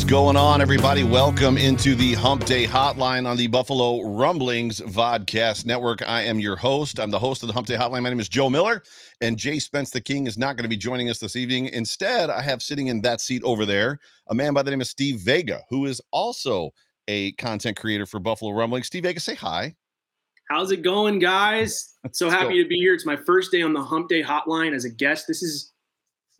Is going on, everybody? Welcome into the Hump Day Hotline on the Buffalo Rumblings Vodcast Network. I am your host. I'm the host of the Hump Day Hotline. My name is Joe Miller, and Jay Spence the King is not going to be joining us this evening. Instead, I have sitting in that seat over there a man by the name of Steve Vega, who is also a content creator for Buffalo Rumblings. Steve Vega, say hi. How's it going, guys? So happy to be here. It's my first day on the Hump Day Hotline as a guest. This is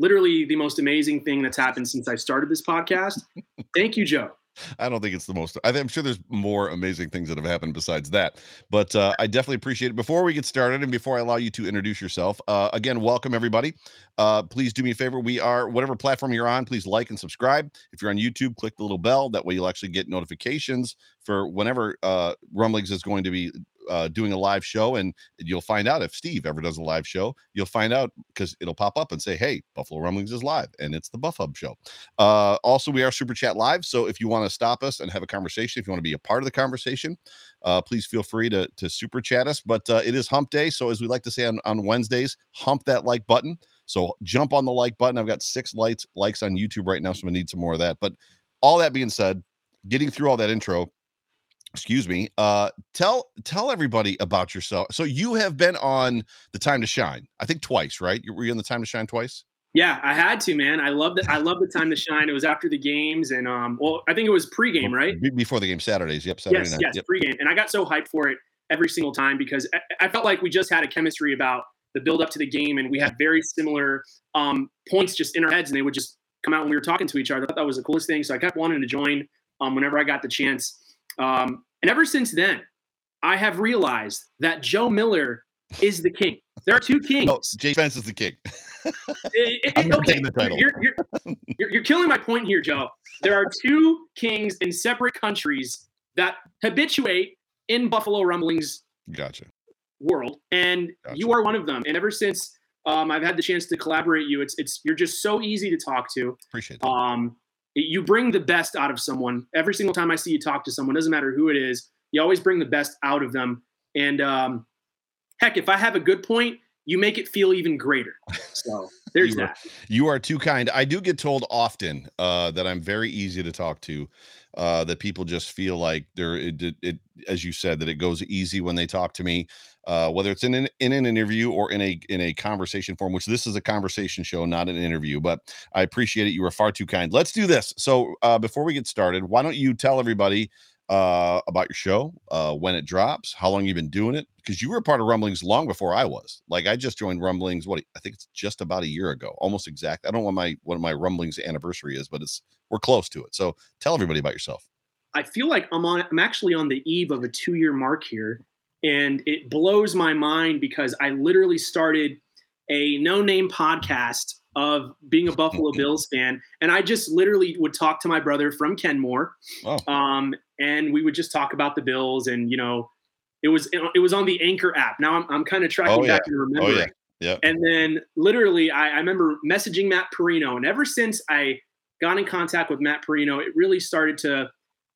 literally the most amazing thing that's happened since I started this podcast. Thank you, Joe. I don't think it's the most. I'm sure there's more amazing things that have happened besides that, but uh, I definitely appreciate it. Before we get started, and before I allow you to introduce yourself, uh, again, welcome everybody. Uh, please do me a favor. We are whatever platform you're on. Please like and subscribe. If you're on YouTube, click the little bell. That way, you'll actually get notifications for whenever uh, Rumblings is going to be uh, doing a live show, and you'll find out if Steve ever does a live show. You'll find out because it'll pop up and say, "Hey, Buffalo Rumblings is live," and it's the Buff Hub show. Uh, also, we are Super Chat live, so if you want to stop us and have a conversation, if you want to be a part of the conversation, uh, please feel free to to Super Chat us. But uh, it is Hump Day, so as we like to say on on Wednesdays, hump that like button. So jump on the like button. I've got six likes likes on YouTube right now, so I need some more of that. But all that being said, getting through all that intro excuse me uh tell tell everybody about yourself. So you have been on the time to shine i think twice right? Were you on the time to shine twice? Yeah i had to man. I love that i love the time to shine. It was after the games and um well i think it was pregame right? before the game saturdays. Yep Saturday yes night. yes yep. pregame. And i got so hyped for it every single time because I, I felt like we just had a chemistry about the build up to the game and we had very similar um points just in our heads and they would just come out when we were talking to each other. I thought that was the coolest thing. So i kept wanting to join um whenever i got the chance um, and ever since then, I have realized that Joe Miller is the king. There are two kings. No, Jay Spence is the king. it, it, okay, you're, you're, you're, you're killing my point here, Joe. There are two kings in separate countries that habituate in Buffalo Rumblings. Gotcha. World, and gotcha. you are one of them. And ever since um, I've had the chance to collaborate you, it's it's you're just so easy to talk to. Appreciate that. Um, you bring the best out of someone every single time I see you talk to someone. Doesn't matter who it is. You always bring the best out of them. And um, heck, if I have a good point, you make it feel even greater. So there's you that. Are, you are too kind. I do get told often uh, that I'm very easy to talk to. Uh, that people just feel like they're it, it, it, as you said that it goes easy when they talk to me uh, whether it's in an in an interview or in a in a conversation form, which this is a conversation show, not an interview. But I appreciate it. You were far too kind. Let's do this. So uh, before we get started, why don't you tell everybody uh, about your show, uh, when it drops, how long you've been doing it? Because you were a part of Rumblings long before I was. Like I just joined Rumblings. What I think it's just about a year ago, almost exact. I don't know what my what my Rumblings anniversary is, but it's we're close to it. So tell everybody about yourself. I feel like I'm on. I'm actually on the eve of a two year mark here and it blows my mind because I literally started a no name podcast of being a Buffalo Bills fan. And I just literally would talk to my brother from Kenmore. Oh. Um, and we would just talk about the Bills and, you know, it was, it was on the anchor app. Now I'm, I'm kind of tracking oh, yeah. back and remembering. Oh, yeah. Yeah. And then literally I, I remember messaging Matt Perino And ever since I got in contact with Matt Perino, it really started to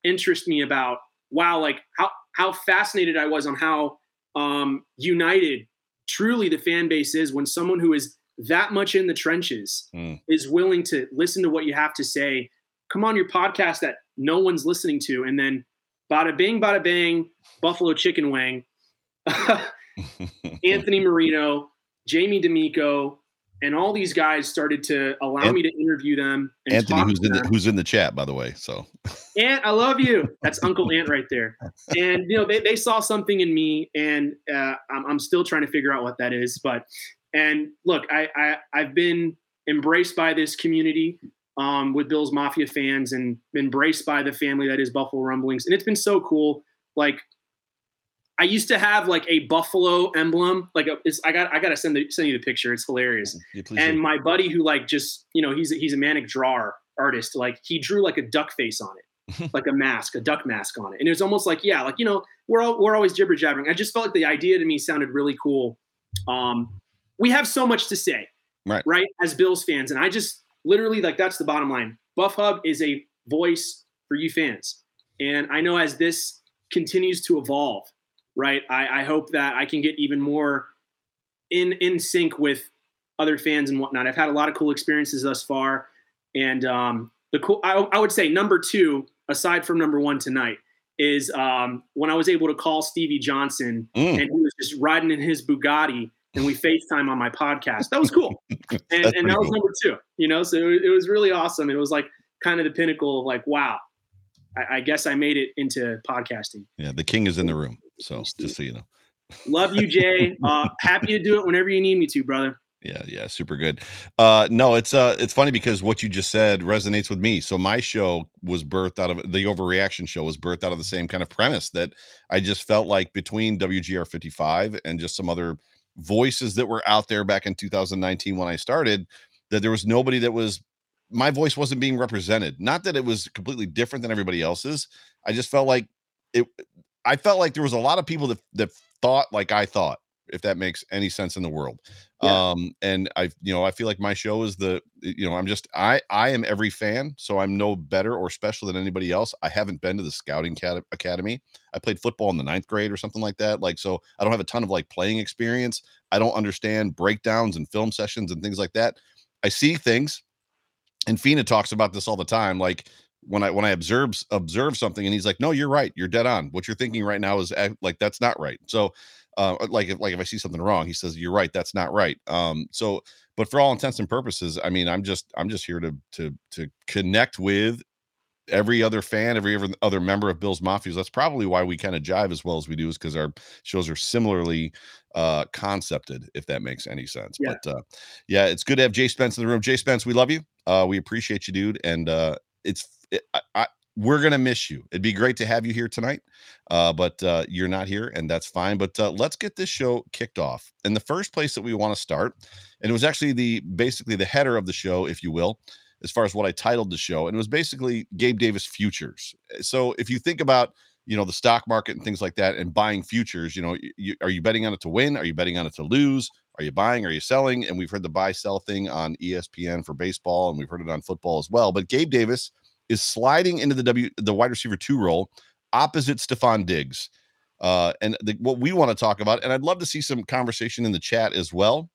interest me about, wow, like how, how fascinated I was on how um, united truly the fan base is when someone who is that much in the trenches mm. is willing to listen to what you have to say, come on your podcast that no one's listening to, and then bada bing, bada bang, Buffalo Chicken Wing, Anthony Marino, Jamie D'Amico, and all these guys started to allow and, me to interview them. Anthony, who's in the, who's in the chat, by the way. So, Ant, I love you. That's Uncle Ant right there. And you know, they, they saw something in me, and uh, I'm, I'm still trying to figure out what that is. But and look, I, I I've been embraced by this community um, with Bills Mafia fans, and embraced by the family that is Buffalo Rumblings, and it's been so cool. Like I used to have like a buffalo emblem. Like a, I got I got to send the, send you the picture. It's hilarious. Yeah, and my buddy who like just you know he's a, he's a manic drawer artist. Like he drew like a duck face on it, like a mask, a duck mask on it, and it was almost like yeah, like you know we're all, we're always jibber jabbering. I just felt like the idea to me sounded really cool. Um, we have so much to say, right? Right as Bills fans, and I just literally like that's the bottom line. Buff Hub is a voice for you fans, and I know as this continues to evolve right? I, I hope that I can get even more in in sync with other fans and whatnot. I've had a lot of cool experiences thus far, and um, the cool I, I would say number two, aside from number one tonight, is um, when I was able to call Stevie Johnson mm. and he was just riding in his Bugatti and we FaceTime on my podcast. That was cool. And, and that was number two, you know, so it, it, was really awesome. It was like kind of the pinnacle of like, wow, I, I guess I made it into podcasting. Yeah. The king is in the room. So just so you know. Love you, Jay. Uh, happy to do it whenever you need me to, brother. Yeah, yeah, super good. Uh, no, it's uh, it's funny because what you just said resonates with me. So my show was birthed out of the overreaction show was birthed out of the same kind of premise that I just felt like between WGR 55 and just some other voices that were out there back in 2019 when I started, that there was nobody that was my voice wasn't being represented. Not that it was completely different than everybody else's. I just felt like it I felt like there was a lot of people that that thought like I thought, if that makes any sense in the world. Yeah. Um, and I, you know, I feel like my show is the, you know, I'm just I I am every fan, so I'm no better or special than anybody else. I haven't been to the scouting academy. I played football in the ninth grade or something like that. Like, so I don't have a ton of like playing experience. I don't understand breakdowns and film sessions and things like that. I see things, and Fina talks about this all the time. Like when I when I observe observe something and he's like, no, you're right, you're dead on. What you're thinking right now is like that's not right. So, uh, like if like if I see something wrong, he says you're right, that's not right. Um, so, but for all intents and purposes, I mean, I'm just I'm just here to to to connect with every other fan, every other member of Bill's Mafias. That's probably why we kind of jive as well as we do, is because our shows are similarly uh concepted, if that makes any sense. Yeah. But uh yeah, it's good to have Jay Spence in the room. Jay Spence, we love you. Uh we appreciate you, dude. And uh it's it, I, I, we're gonna miss you. It'd be great to have you here tonight, uh, but uh, you're not here, and that's fine. But uh, let's get this show kicked off. And the first place that we want to start, and it was actually the basically the header of the show, if you will, as far as what I titled the show, and it was basically Gabe Davis futures. So if you think about you know the stock market and things like that, and buying futures, you know, you, are you betting on it to win? Are you betting on it to lose? Are you buying? Are you selling? And we've heard the buy sell thing on ESPN for baseball, and we've heard it on football as well. But Gabe Davis is sliding into the W the wide receiver two role opposite Stefon Diggs. Uh, and the, what we want to talk about, and I'd love to see some conversation in the chat as well.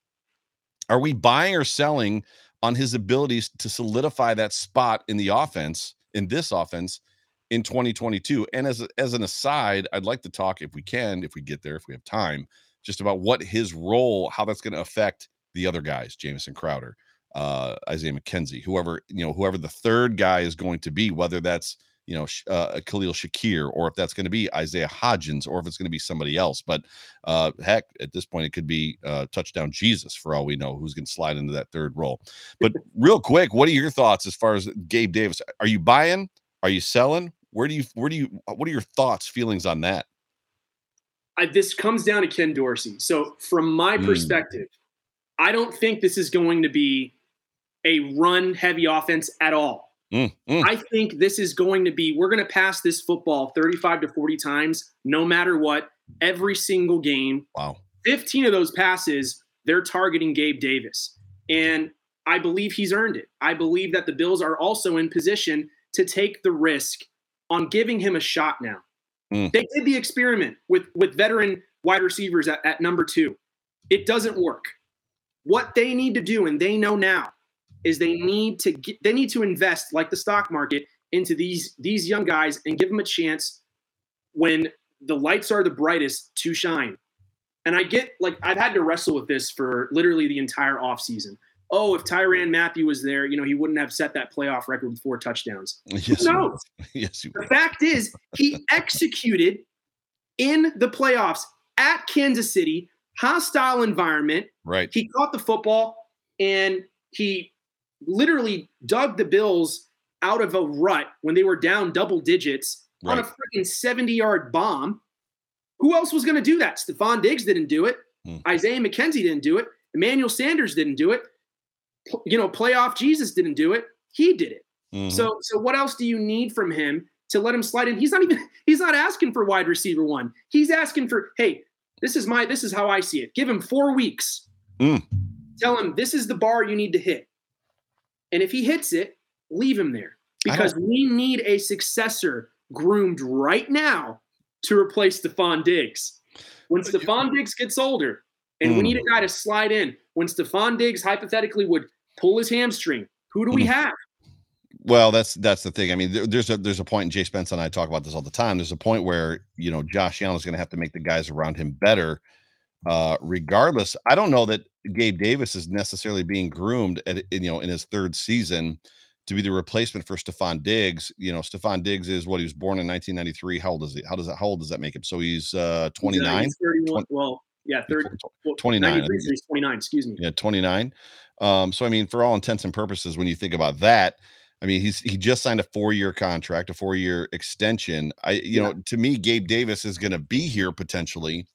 Are we buying or selling on his abilities to solidify that spot in the offense in this offense in 2022? And as as an aside, I'd like to talk if we can, if we get there, if we have time, just about what his role, how that's going to affect the other guys, Jamison Crowder, uh, Isaiah McKenzie, whoever you know, whoever the third guy is going to be, whether that's you know uh, Khalil Shakir or if that's going to be Isaiah Hodgins or if it's going to be somebody else. But uh, heck, at this point, it could be uh, touchdown Jesus for all we know, who's going to slide into that third role. But real quick, what are your thoughts as far as Gabe Davis? Are you buying? Are you selling? Where do you where do you what are your thoughts, feelings on that? I, this comes down to Ken Dorsey. So from my mm. perspective, I don't think this is going to be a run heavy offense at all. Mm, mm. I think this is going to be, we're going to pass this football 35 to 40 times, no matter what, every single game. Wow. 15 of those passes, they're targeting Gabe Davis. And I believe he's earned it. I believe that the Bills are also in position to take the risk on giving him a shot now. Mm. They did the experiment with, with veteran wide receivers at, at number two. It doesn't work. What they need to do, and they know now, is they need to get, they need to invest like the stock market into these these young guys and give them a chance when the lights are the brightest to shine. And I get like I've had to wrestle with this for literally the entire offseason. oh, if Tyrann Matthew was there, you know, he wouldn't have set that playoff record with four touchdowns. Yes, no. yes, the fact is, he executed in the playoffs at Kansas City, hostile environment. Right. He caught the football and he literally dug the Bills out of a rut when they were down double digits right. on a freaking 70 yard bomb. Who else was going to do that? Stefon Diggs didn't do it. Mm. Isaiah McKenzie didn't do it. Emmanuel Sanders didn't do it. You know, playoff Jesus didn't do it. He did it. Mm-hmm. So, so what else do you need from him to let him slide in? He's not even. He's not asking for wide receiver one. He's asking for, hey, this is my. This is how I see it. Give him four weeks. Mm. Tell him this is the bar you need to hit. And if he hits it, leave him there because we need a successor groomed right now to replace Stefon Diggs. When Stefon Diggs gets older, and mm. we need a guy to slide in, when Stefon Diggs hypothetically would pull his hamstring, who do we mm. have? Well, that's that's the thing. I mean, there, there's a there's a point, and Jay Spence and I talk about this all the time. There's a point where you know Josh Allen is going to have to make the guys around him better. Uh, regardless, I don't know that Gabe Davis is necessarily being groomed at you know in his third season to be the replacement for Stefon Diggs. You know, Stefon Diggs is what he was born in 1993. How old is he? How does that how old does that make him? So he's uh 29. He's, uh, 31. 20, well, yeah, 30, 29. He's 29, excuse me. Yeah, 29. Um, so I mean, for all intents and purposes, when you think about that, I mean, he's he just signed a four-year contract, a four-year extension. I, you yeah. know, to me, Gabe Davis is going to be here potentially.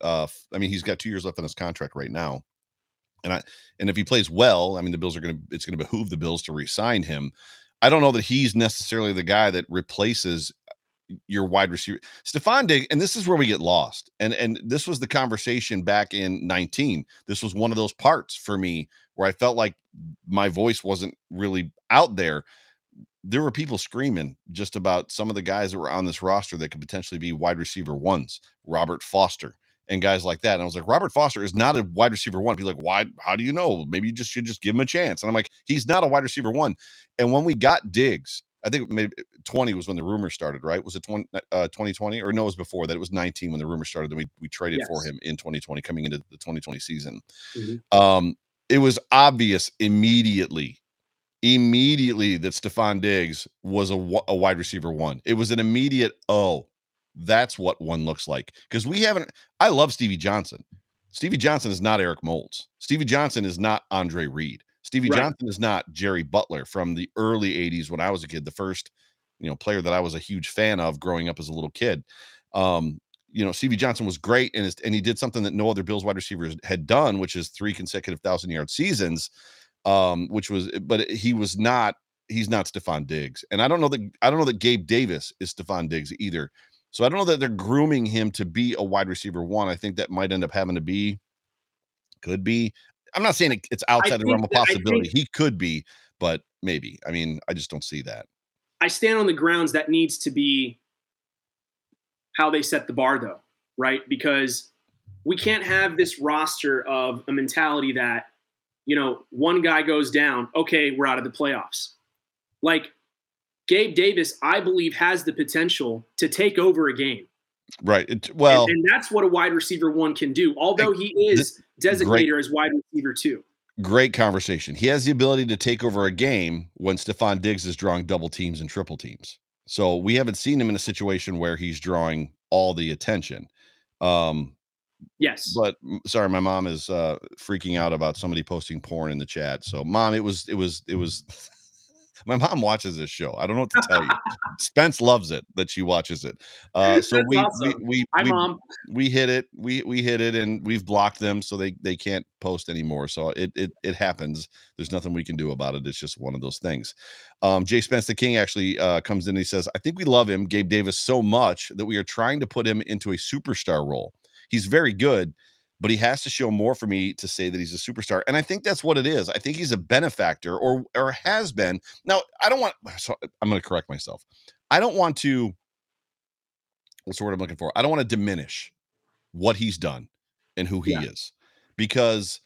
Uh, I mean, he's got two years left on his contract right now. And I and if he plays well, I mean the Bills are going to it's going to behoove the Bills to re-sign him. I don't know that he's necessarily the guy that replaces uh, your wide receiver. Stefon Diggs, and this is where we get lost. And and this was the conversation back in 19. This was one of those parts for me where I felt like my voice wasn't really out there. There were people screaming just about some of the guys that were on this roster that could potentially be wide receiver ones. Robert Foster, and guys like that. And I was like, Robert Foster is not a wide receiver one. People like, why? How do you know? Maybe you just should just give him a chance. And I'm like, he's not a wide receiver one. And when we got Diggs, I think maybe 20 was when the rumor started, right? Was it 20, uh, 2020 or no, it was before that. It was 19 when the rumor started. Then we, we traded yes. for him in 2020 coming into the 2020 season. Mm-hmm. Um, it was obvious immediately, immediately that Stefon Diggs was a, a wide receiver one. It was an immediate, oh, that's what one looks like. Because we haven't, I love Stevie Johnson. Stevie Johnson is not Eric Moulds. Stevie Johnson is not Andre Reed. Stevie right. Johnson is not Jerry Butler from the early 80s when I was a kid, the first, you know, player that I was a huge fan of growing up as a little kid. Um, you know, Stevie Johnson was great and, and he did something that no other Bills wide receivers had done, which is three consecutive thousand yard seasons. Um, which was, but he was not, he's not Stefon Diggs. And I don't know that, I don't know that Gabe Davis is Stefon Diggs either. So I don't know that they're grooming him to be a wide receiver one. I think that might end up having to be, could be. I'm not saying it's outside the realm of possibility. Think, he could be, but maybe. I mean, I just don't see that. I stand on the grounds that needs to be how they set the bar, though, right? Because we can't have this roster of a mentality that, you know, one guy goes down, okay, we're out of the playoffs. Like Gabe Davis, I believe, has the potential to take over a game. Right. It, well, and, and, that's what a wide receiver one can do. Although he is designated great, as wide receiver two. Great conversation. He has the ability to take over a game when Stefon Diggs is drawing double teams and triple teams. So we haven't seen him in a situation where he's drawing all the attention. Um, yes. But sorry, my mom is uh, freaking out about somebody posting porn in the chat. So, mom, it was, it was, it was. My mom watches this show. I don't know what to tell you. Spence loves it that she watches it. Uh, so we, awesome. we, we, Hi, we, mom. we hit it. We we hit it, and we've blocked them so they they can't post anymore. So it it it happens. There's nothing we can do about it. It's just one of those things. Um, Jay Spence the King actually uh, comes in. and He says, "I think we love him, Gabe Davis, so much that we are trying to put him into a superstar role. He's very good." But he has to show more for me to say that he's a superstar. And I think that's what it is. I think he's a benefactor or or has been. Now, I don't want so I'm going to correct myself. I don't want to what's the word I'm looking for? I don't want to diminish what he's done and who he yeah. is because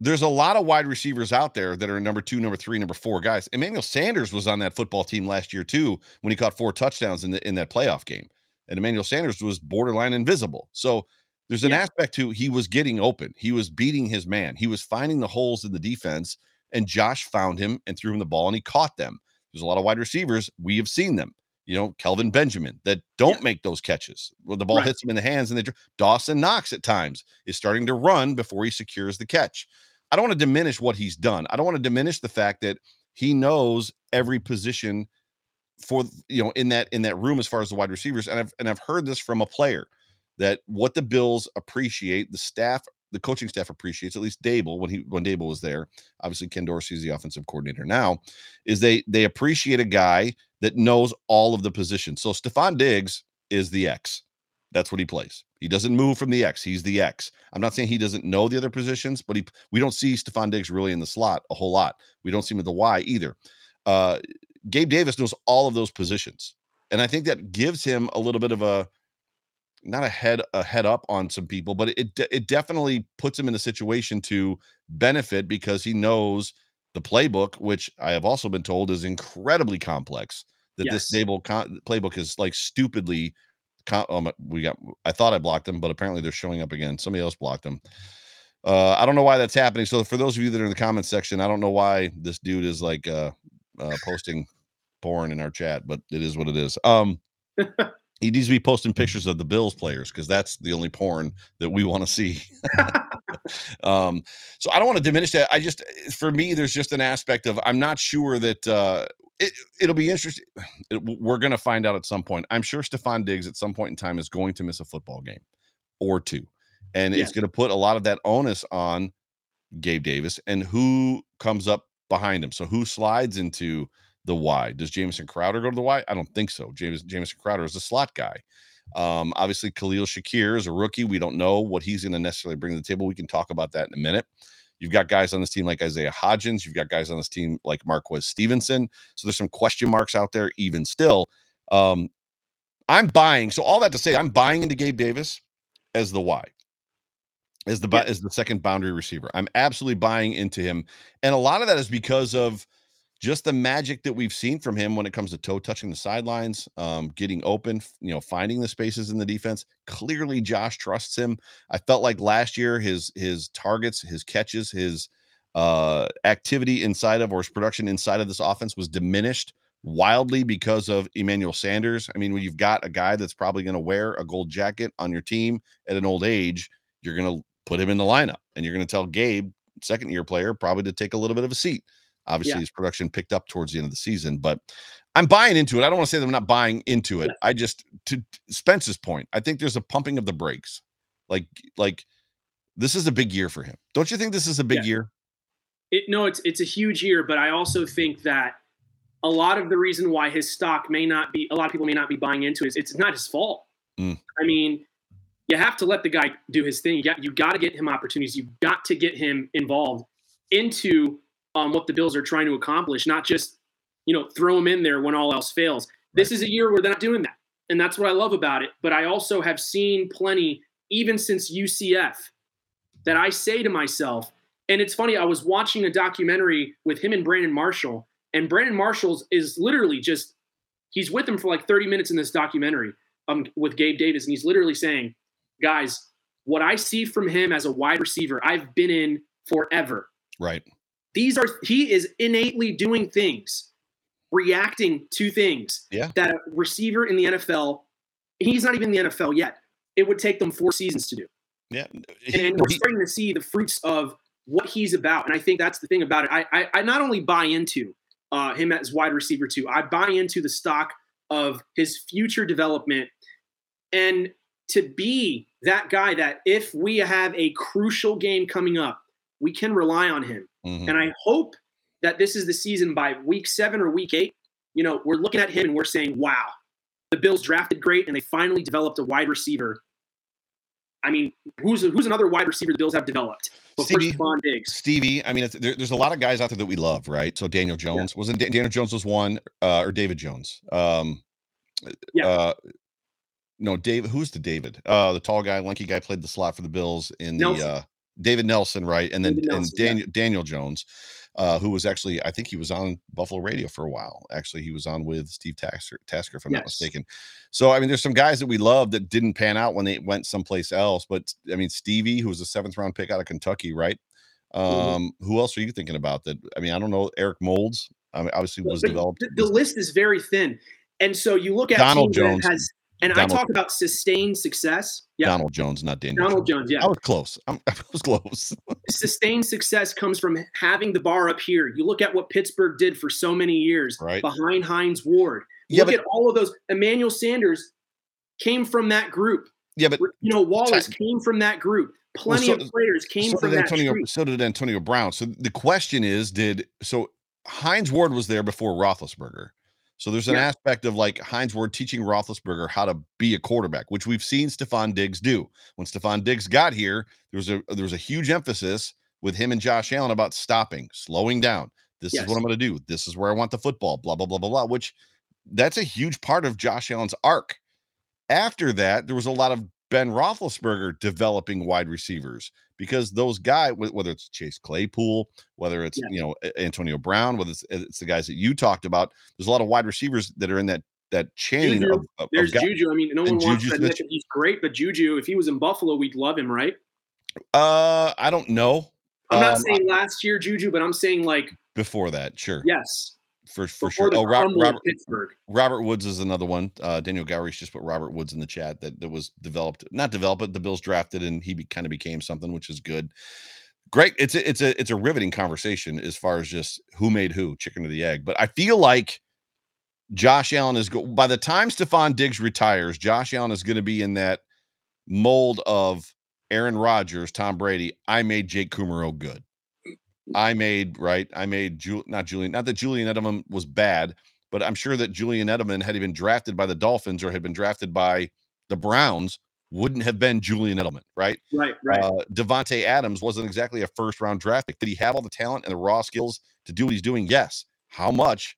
there's a lot of wide receivers out there that are number two, number three, number four guys. Emmanuel Sanders was on that football team last year too when he caught four touchdowns in the, in that playoff game. And Emmanuel Sanders was borderline invisible. So There's an Yeah. aspect to he was getting open. He was beating his man. He was finding the holes in the defense, and Josh found him and threw him the ball, and he caught them. There's a lot of wide receivers. We have seen them. You know, Kelvin Benjamin that don't Yeah. make those catches. When the ball Right. hits him in the hands, and they Dawson Knox at times is starting to run before he secures the catch. I don't want to diminish what he's done. I don't want to diminish the fact that he knows every position for you know in that in that room as far as the wide receivers. And I've and I've heard this from a player that what the Bills appreciate, the staff, the coaching staff appreciates, at least Daboll when he when Daboll was there. Obviously, Ken Dorsey is the offensive coordinator now. Is they they appreciate a guy that knows all of the positions. So Stefon Diggs is the X. That's what he plays. He doesn't move from the X. He's the X. I'm not saying he doesn't know the other positions, but he we don't see Stefon Diggs really in the slot a whole lot. We don't see him at the Y either. Uh, Gabe Davis knows all of those positions, and I think that gives him a little bit of a not a head a head up on some people, but it it definitely puts him in a situation to benefit because he knows the playbook, which I have also been told is incredibly complex. That this Yes. Daboll con- playbook is like stupidly. Com- um, we got. I thought I blocked them, but apparently they're showing up again. Somebody else blocked them. Uh, I don't know why that's happening. So for those of you that are in the comment section, I don't know why this dude is like uh, uh posting porn in our chat, but it is what it is. Um, he needs to be posting pictures of the Bills players because that's the only porn that we want to see. um, so I don't want to diminish that. I just, for me, there's just an aspect of I'm not sure that uh, it, it'll be interesting. It, we're going to find out at some point. I'm sure Stefon Diggs at some point in time is going to miss a football game or two, and Yeah. it's going to put a lot of that onus on Gabe Davis and who comes up behind him. So who slides into the Y? Does Jamison Crowder go to the Y? I don't think so. James Jamison Crowder is a slot guy. Um, obviously, Khalil Shakir is a rookie. We don't know what he's going to necessarily bring to the table. We can talk about that in a minute. You've got guys on this team like Isaiah Hodgins. You've got guys on this team like Marquez Stevenson. So there's some question marks out there, even still. Um, I'm buying. So all that to say, I'm buying into Gabe Davis as the Y, as the Yeah. as the second boundary receiver. I'm absolutely buying into him, and a lot of that is because of just the magic that we've seen from him when it comes to toe touching the sidelines, um, getting open, you know, finding the spaces in the defense. Clearly, Josh trusts him. I felt like last year his his targets, his catches, his uh activity inside of or his production inside of this offense was diminished wildly because of Emmanuel Sanders. I mean, when you've got a guy that's probably going to wear a gold jacket on your team at an old age, you're going to put him in the lineup and you're going to tell Gabe, second year player, probably to take a little bit of a seat. Obviously, Yeah. his production picked up towards the end of the season, but I'm buying into it. I don't want to say that I'm not buying into it. Yeah. I just to Spence's point, I think there's a pumping of the brakes. Like, like this is a big year for him. Don't you think this is a big Yeah. year? it, no, it's it's a huge year, but I also think that a lot of the reason why his stock may not be a lot of people may not be buying into it is it's not his fault. Mm. I mean, you have to let the guy do his thing. You got you got to get him opportunities. You got to get him involved into um, what the Bills are trying to accomplish, not just you know throw them in there when all else fails. This is a year where they're not doing that, and that's what I love about it. But I also have seen plenty, even since UCF, that I say to myself, and it's funny. I was watching a documentary with him and Brandon Marshall, and Brandon Marshall's is literally just he's with him for like 30 minutes in this documentary um, with Gabe Davis, and he's literally saying, "Guys, what I see from him as a wide receiver, I've been in forever. Right. These are he is innately doing things, reacting to things Yeah. that a receiver in the NFL, he's not even in the NFL yet. It would take them four seasons to do." Yeah. and we're starting to see the fruits of what he's about. And I think that's the thing about it. I I, I not only buy into uh, him as wide receiver too, I buy into the stock of his future development, and to be that guy that if we have a crucial game coming up, we can rely on him. Mhm. And I hope that this is the season by week seven or week eight. You know, we're looking at him and we're saying, wow, the Bills drafted great and they finally developed a wide receiver. I mean, who's who's another wide receiver the Bills have developed? Stevie. Diggs. Stevie, I mean, it's, there, there's a lot of guys out there that we love, right? So Daniel Jones wasn't Daniel Jones was one, uh, or David Jones. Um, Yeah. Uh, no, Dave. Who's the David? Uh, the tall guy, lanky guy, played the slot for the Bills in the Nelson. David Nelson, right? And then David and Nelson, yeah. Daniel Daniel Jones. uh, who was actually, I think he was on Buffalo Radio for a while. Actually, he was on with Steve Tasker, Tasker if I'm yes. not mistaken. So, I mean, there's some guys that we love that didn't pan out when they went someplace else. But I mean, Stevie, who was a seventh round pick out of Kentucky, right? Mm-hmm. Um, mm-hmm. Who else are you thinking about? That I mean, I don't know. Eric Moulds, I mean, obviously was but developed. The, the, list is very thin, and so you look at Donald Jones has and Donald, I talk about sustained success. Yeah. Donald Jones, not Daniel. Donald Jones, yeah. I was close. I'm, i was close. sustained success comes from having the bar up here. You look at what Pittsburgh did for so many years right. behind Hines Ward. You yeah, look but, at all of those. Emmanuel Sanders came from that group. Yeah, but you know Wallace t- came from that group. Plenty well, so, of players came so from Antonio, that. So did Antonio Brown. So the question is, did so Hines Ward was there before Roethlisberger. So there's an yeah. aspect of like Hines Ward teaching Roethlisberger how to be a quarterback, which we've seen Stefon Diggs do. When Stefon Diggs got here, there was a uh, there was a huge emphasis with him and Josh Allen about stopping, slowing down. This yes. is what I'm going to do. This is where I want the football. Blah blah blah blah blah. Which that's a huge part of Josh Allen's arc. After that, there was a lot of Ben Roethlisberger developing wide receivers because those guys, whether it's Chase Claypool, whether it's yeah. you know Antonio Brown, whether it's, it's, the guys that you talked about, there's a lot of wide receivers that are in that that chain. Juju. Of, of, there's of Juju. I mean, no one wants to admit that he's great, but Juju, if he was in Buffalo, we'd love him, right? Uh, I don't know. I'm not um, saying last year Juju, but I'm saying like before that. Sure. Yes for for sure. Oh, Robert, Robert, Pittsburgh. Robert Woods is another one. Uh, Daniel Gowrie's just put Robert Woods in the chat that that was developed, not developed, but the Bills drafted, and he be, kind of became something, which is good. Great. It's a, it's a it's a riveting conversation as far as just who made who, chicken or the egg. But I feel like Josh Allen is go by the time Stefon Diggs retires, Josh Allen is going to be in that mold of Aaron Rodgers, Tom Brady. I made Jake Kumerow good. I made right. I made Jul- not Julian. Not that Julian Edelman was bad, but I'm sure that Julian Edelman had he been drafted by the Dolphins or had been drafted by the Browns, wouldn't have been Julian Edelman, right? Right, right. Uh, Davante Adams wasn't exactly a first round draft pick. Did he have all the talent and the raw skills to do what he's doing? Yes. How much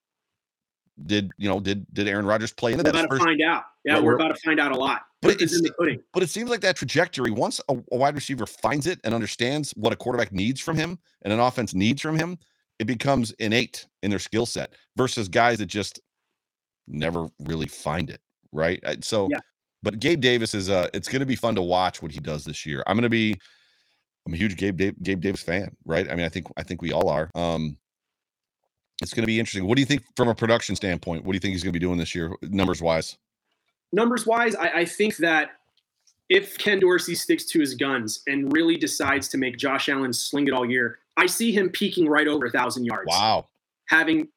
did you know? Did did Aaron Rodgers play into we're that? About to find out. Yeah, we're, we're, about to find out a lot. But it's in the pudding. But it seems like that trajectory. Once a, a, wide receiver finds it and understands what a quarterback needs from him and an offense needs from him, it becomes innate in their skill set. Versus guys that just never really find it. Right. So, yeah. but Gabe Davis is. Uh, it's going to be fun to watch what he does this year. I'm going to be. I'm a huge Gabe Gabe Davis fan. Right. I mean, I think I think we all are. Um, it's going to be interesting. What do you think from a production standpoint? What do you think he's going to be doing this year, numbers wise? Numbers wise, I, I think that if Ken Dorsey sticks to his guns and really decides to make Josh Allen sling it all year, I see him peaking right over a thousand yards. Wow. Having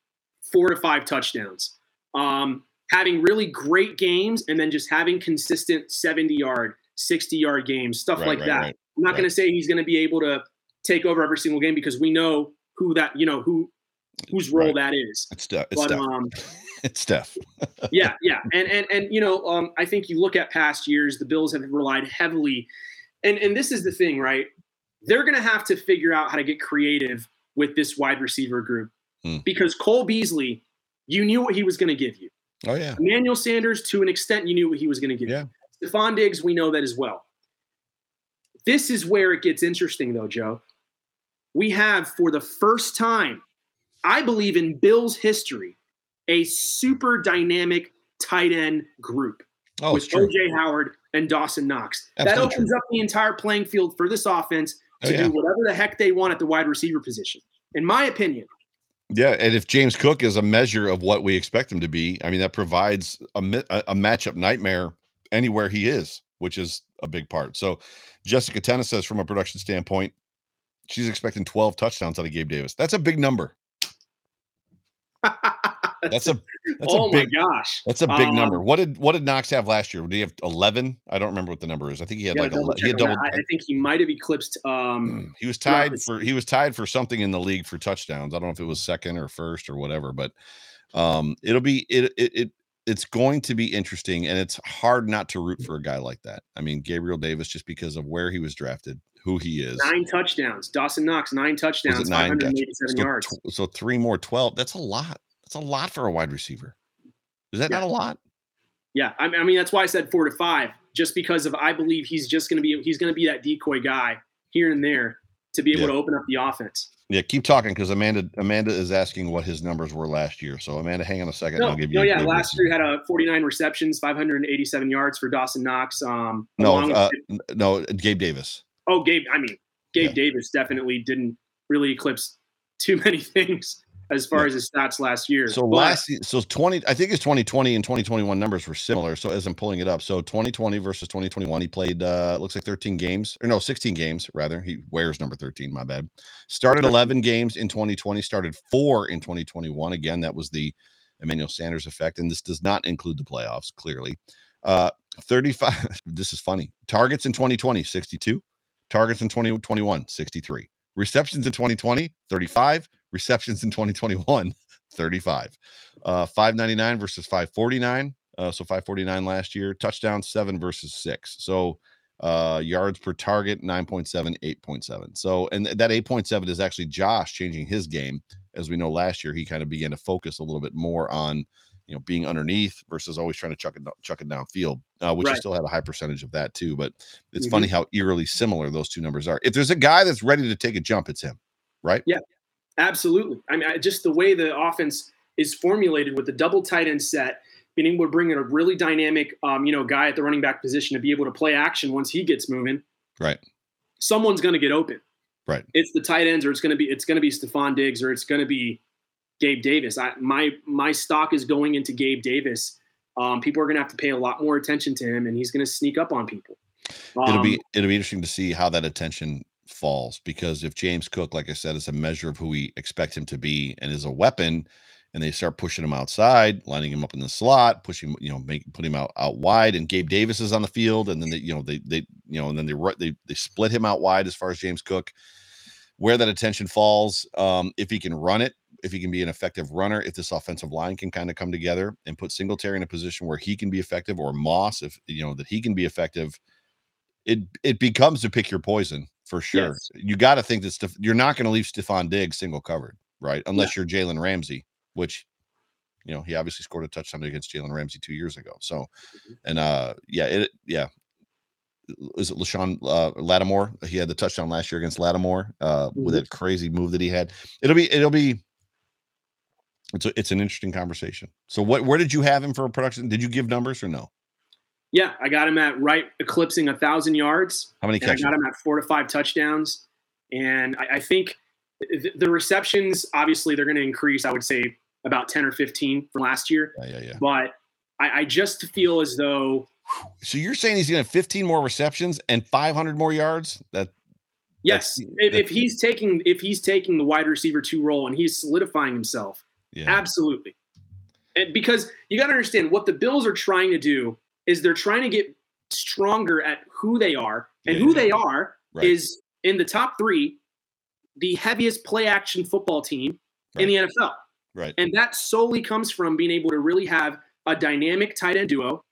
four to five touchdowns. Um, having really great games and then just having consistent 70 yard, 60 yard games, stuff right, like right, that. Right, I'm not going to say he's going to be able to take over every single game because we know who that, you know, who whose role right. that is. It's, Steph. It's but, Steph. Um, it's yeah, yeah, and and and you know, um, I think you look at past years, the Bills have relied heavily, and and this is the thing, right? They're going to have to figure out how to get creative with this wide receiver group hmm. because Cole Beasley, you knew what he was going to give you. Oh yeah, Emmanuel Sanders, to an extent, you knew what he was going to give yeah. you. Stefon Diggs, we know that as well. This is where it gets interesting, though, Joe. We have, for the first time I believe in Bill's history, a super dynamic tight end group oh, with OJ Howard and Dawson Knox. Absolutely that opens true. up the entire playing field for this offense oh, to oh, yeah. do whatever the heck they want at the wide receiver position, in my opinion. Yeah, and if James Cook is a measure of what we expect him to be, I mean that provides a, a matchup nightmare anywhere he is, which is a big part. So, Jessica Tennis says from a production standpoint, she's expecting 12 touchdowns out of Gabe Davis. That's a big number. that's a that's oh a big gosh. That's a big um, number. What did what did Knox have last year? Did he have eleven? I don't remember what the number is. I think he had like a, he had double. I, I think he might have eclipsed. Um, he was tied for he was tied for something in the league for touchdowns. I don't know if it was second or first or whatever, but um, it'll be it it it it's going to be interesting, and it's hard not to root for a guy like that. I mean, Gabriel Davis, just because of where he was drafted, who he is. Nine touchdowns. Dawson Knox, nine touchdowns, nine 587 so, yards. so three more, 12. That's a lot. That's a lot for a wide receiver. Is that yeah. not a lot? Yeah. I mean, that's why I said four to five, just because of I believe he's just going to be he's going to be that decoy guy here and there to be able yeah. to open up the offense. Yeah, keep talking because Amanda Amanda is asking what his numbers were last year. So Amanda, hang on a second. No, I'll give you. no yeah, last year he had a 49 receptions, 587 yards for Dawson Knox. Um, no, along with- uh, no, Gabe Davis. Oh, Gabe. I mean, Gabe Yeah. Davis definitely didn't really eclipse too many things as far as his stats last year. So But- last, so twenty, I think his twenty twenty and twenty twenty one numbers were similar. So as I'm pulling it up, so twenty twenty versus twenty twenty one, he played uh looks like thirteen games or no, sixteen games rather. He wears number thirteen. My bad. Started eleven games in twenty twenty. Started four in twenty twenty one. Again, that was the Emmanuel Sanders effect, and this does not include the playoffs. Clearly, uh, thirty five. This is funny. Targets in 2020, 62. Targets in 2021, 63. Receptions in 2020, 35. Receptions in 2021, 35. Uh, 599 versus 549. Uh, so 549 last year. Touchdown seven versus six. So uh, yards per target 9.7, 8.7. So, and that 8.7 is actually Josh changing his game. As we know, last year he kind of began to focus a little bit more on, you know, being underneath versus always trying to chuck it chuck it downfield, uh, which Right. still had a high percentage of that too. But it's Mhm. funny how eerily similar those two numbers are. If there's a guy that's ready to take a jump, it's him, right? Yeah. Absolutely. I mean, I- just the way the offense is formulated with the double tight end set, being able to bring in a really dynamic, um, you know, guy at the running back position to be able to play action once he gets moving. Right. Someone's going to get open. Right. It's the tight ends, or it's going to be it's going to be Stefon Diggs, or it's going to be Gabe Davis. I, my my stock is going into Gabe Davis. Um, people are going to have to pay a lot more attention to him, and he's going to sneak up on people. it'll be Um, it'll be interesting to see how that attention falls because if James Cook, like I said, is a measure of who we expect him to be and is a weapon, and they start pushing him outside, lining him up in the slot, pushing you know, make put him out out wide, and Gabe Davis is on the field, and then they you know they they you know and then they they they split him out wide as far as James Cook. Where that attention falls, um, if he can run it, if he can be an effective runner, if this offensive line can kind of come together and put Singletary in a position where he can be effective, or Moss, if you know that he can be effective, it it becomes to pick your poison for sure. Yes. You got to think that Steph, you're not going to leave Stephon Diggs single covered, right? Unless you're Jalen Ramsey, which you know he obviously scored a touchdown against Jalen Ramsey two years ago. So, and uh, yeah, it yeah. Is it LaShawn uh, Lattimore? He had the touchdown last year against Lattimore uh, with Mhm. that crazy move that he had. It'll be it'll be it's a, it's an interesting conversation. So what where did you have him for a production? Did you give numbers or no? yeah, I got him at right eclipsing a thousand yards. How many and I got him at four to five touchdowns. And I, I think th- the receptions, obviously, they're going to increase. I would say about ten or fifteen from last year. Yeah, yeah, yeah. But I, I just feel as though So you're saying he's going to have 15 more receptions and 500 more yards? That yes, That's- if, if he's taking if he's taking the wide receiver two role and he's solidifying himself, yeah, absolutely. And because you got to understand what the Bills are trying to do is they're trying to get stronger at who they are, and Yeah, who yeah. they are Right. is in the top three, the heaviest play action football team in the NFL. right. And that solely comes from being able to really have a dynamic tight end duo,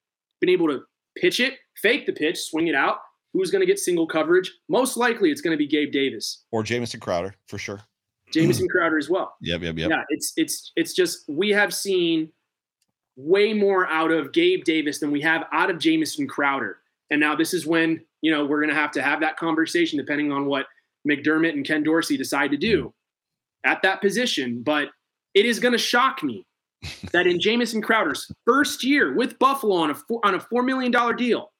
being able to pitch it, fake the pitch, swing it out. Who's going to get single coverage? Most likely it's going to be Gabe Davis, Or Jamison Crowder for sure. Jamison Crowder as well. Yep, yep, yep. Yeah, it's it's it's just we have seen way more out of Gabe Davis than we have out of Jamison Crowder. And now this is when, you know, we're going to have to have that conversation depending on what McDermott and Ken Dorsey decide to do mm-hmm. at that position. But it is going to shock me that in Jamison Crowder's first year with Buffalo on a four, on a four million dollar deal,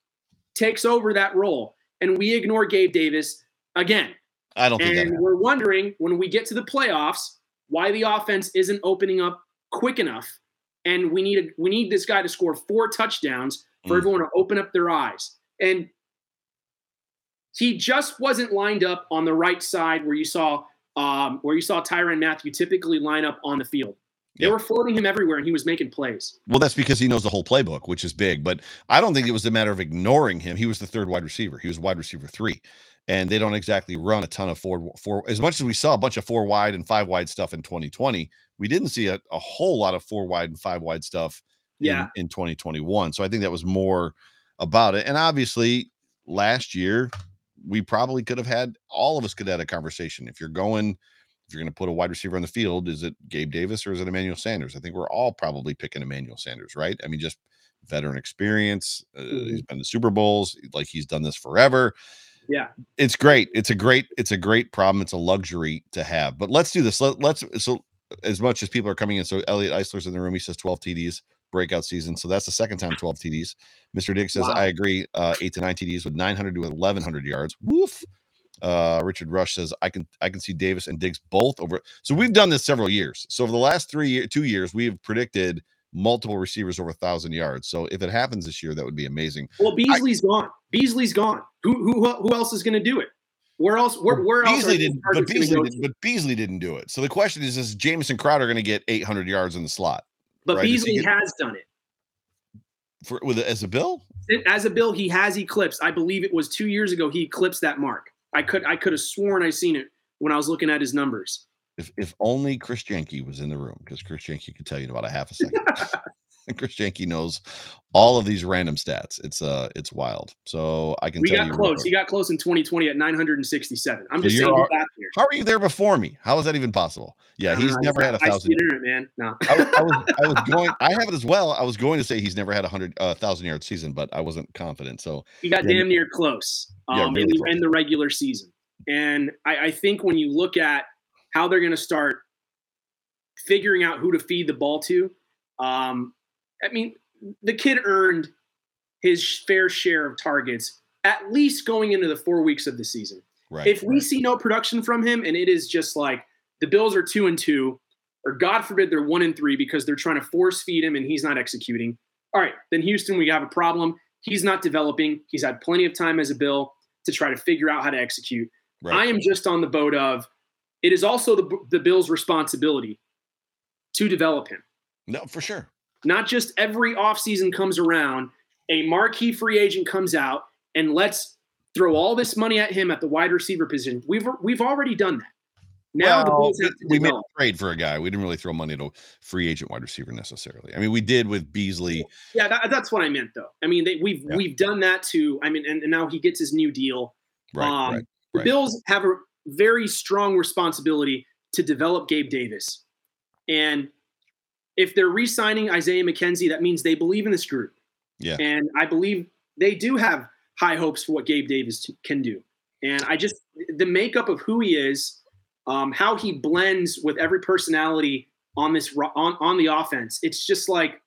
takes over that role, and we ignore Gabe Davis again. I don't think that And we're wondering when we get to the playoffs why the offense isn't opening up quick enough. And we need a, we need this guy to score four touchdowns for Mm. everyone to open up their eyes. And he just wasn't lined up on the right side where you saw um, where you saw Tyron Matthew typically line up on the field. They were floating him everywhere, and he was making plays. Well, that's because he knows the whole playbook, which is big. But I don't think it was a matter of ignoring him. He was the third wide receiver. He was wide receiver three, and they don't exactly run a ton of four four. As much as we saw a bunch of four wide and five wide stuff in 2020, we didn't see a, a whole lot of four wide and five wide stuff. in- Yeah. in 2021. So I think that was more about it. And obviously, last year we probably could have had all of us could have had a conversation. If you're going, if you're going to put a wide receiver on the field, is it Gabe Davis or is it Emmanuel Sanders? I think we're all probably picking Emmanuel Sanders, right? I mean, just veteran experience. Uh, He's been to Super Bowls, like he's done this forever. Yeah. It's great. It's a great, it's a great problem. It's a luxury to have. But let's do this. Let, let's so as much as people are coming in. So Elliot Eisler's in the room. He says 12 TDs breakout season. So that's the second time 12 TDs. Mr. Dick says, Wow. I agree. Uh, eight to nine TDs with 900 to 1100 yards. Woof. Uh, Richard Rush says, I can I can see Davis and Diggs both over. So we've done this several years. So over the last three year, two years, we've predicted multiple receivers over a thousand yards. So if it happens this year, that would be amazing. Well, Beasley's gone. Beasley's gone. Who who who else is going to do it? Where else? Where, where else? Beasley are didn't, but Beasley, go did, to? but Beasley didn't do it. So the question is: Is Jamison Crowder going to get 800 yards in the slot But right, Beasley get- has done it. for with as a bill? As a bill, he has eclipsed. I believe it was two years ago he eclipsed that mark. I could I could have sworn I seen it when I was looking at his numbers. If if only Chris Jenke was in the room, because Chris Jenke could tell you in about a half a second. and Chris Jenke knows all of these random stats. It's uh it's wild. So I can We got close. He got close in 2020 at 967. I'm So just saying al- he's back here. How are you there before me? How is that even possible? Yeah, he's Uh, never had a thousand. the internet, man. No. I, was- I was I was going. I have it as well. I was going to say he's never had a hundred uh, thousand yard season, but I wasn't confident. So He got Yeah. damn near close um, Yeah, in, really the, close. in the regular season. And I, I think when you look at how they're going to start figuring out who to feed the ball to, um, I mean, the kid earned his fair share of targets at least going into the four weeks of the season. right. if we right. see no production from him and it is just like the Bills are two and two, or God forbid they're one and three because they're trying to force feed him and he's not executing. All right, then Houston, we have a problem. He's not developing. He's had plenty of time as a Bill to try to figure out how to execute. right. I am just on the boat of it is also the, the Bills' responsibility to develop him. no for sure. Not just every offseason comes around, a marquee free agent comes out and let's throw all this money at him at the wide receiver position. We've we've already done that. Now the Well, have to we made a trade for a guy. We didn't really throw money at a free agent wide receiver necessarily. I mean, we did with Beasley. Yeah, that, that's what I meant though. I mean, they, we've Yeah. we've done that too. I mean, and, and now he gets his new deal. Right, Um, right. The right. Bills have a very strong responsibility to develop Gabe Davis. And if they're re-signing Isaiah McKenzie, that means they believe in this group. Yeah. And I believe they do have high hopes for what Gabe Davis can do. And I just the makeup of who he is, um, how he blends with every personality on this on on the offense. It's just like,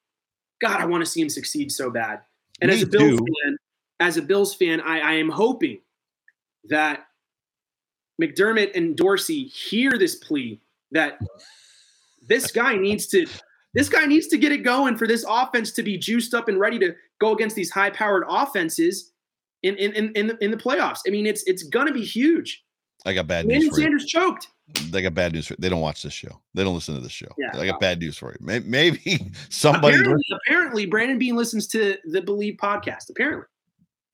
God, I want to see him succeed so bad. And as a Bills too. fan, as a Bills fan, I, I am hoping that McDermott and Dorsey hear this plea that this guy needs to this guy needs to get it going for this offense to be juiced up and ready to go against these high powered offenses in in, in, in, the, in the playoffs. I mean, it's it's gonna be huge. I got bad news Emmanuel for you. Sanders choked. They got bad news for They don't watch this show. They don't listen to this show. Yeah. I got bad news for you. Maybe somebody. Apparently, apparently, Brandon Beane listens to the Billieve podcast. Apparently,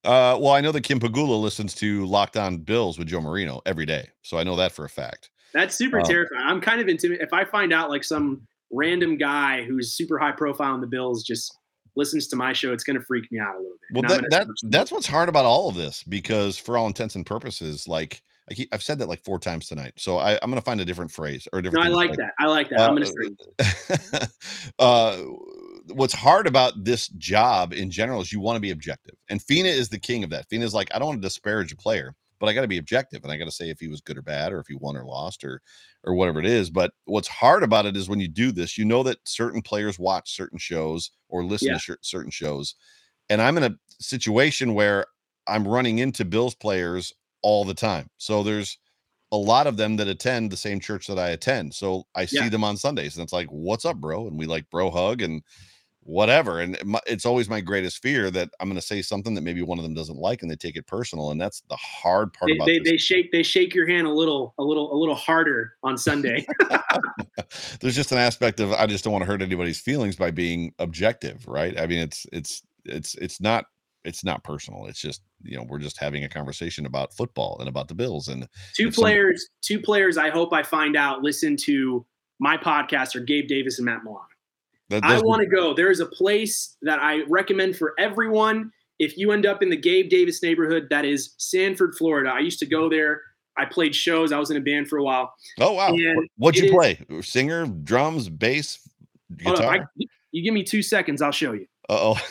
Uh, well, I know that Kim Pegula listens to Locked On Bills with Joe Marino every day, so I know that for a fact. that's super Wow. terrifying. I'm kind of intimidated if I find out like some random guy who's super high profile in the Bills just listens to my show. It's gonna freak me out a little bit. Well, that, that that's what's hard about all of this because, for all intents and purposes, like I keep, I've said that like four times tonight, so I, I'm going to find a different phrase or a no, different. I thing to like that. I like that. I'm gonna say uh, what's hard about this job in general is you want to be objective, and Fina is the king of that. Fina is like, I don't want to disparage a player, but I got to be objective, and I got to say if he was good or bad, or if he won or lost, or or whatever it is. But what's hard about it is when you do this, you know that certain players watch certain shows or listen Yeah. to cer- certain shows, and I'm in a situation where I'm running into Bills players all the time. So there's a lot of them that attend the same church that I attend. So I see Yeah. them on Sundays and it's like, what's up, bro? And we like bro hug and whatever. And it's always my greatest fear that I'm going to say something that maybe one of them doesn't like and they take it personal. And that's the hard part they, about they, they shake they shake your hand a little a little a little harder on Sunday. There's just an aspect of I just don't want to hurt anybody's feelings by being objective, right? I mean, it's it's it's it's not it's not personal. It's just you know we're just having a conversation about football and about the Bills and two players, two players. I hope I find out listen to my podcast are Gabe Davis and Matt Milano. I want to go. There is a place that I recommend for everyone. If you end up in the Gabe Davis neighborhood, that is Sanford, Florida. I used to go there. I played shows. I was in a band for a while. Oh wow! And What- What'd you is- play? Singer, drums, bass, up, guitar. I- you give me two seconds, I'll show you. Uh oh.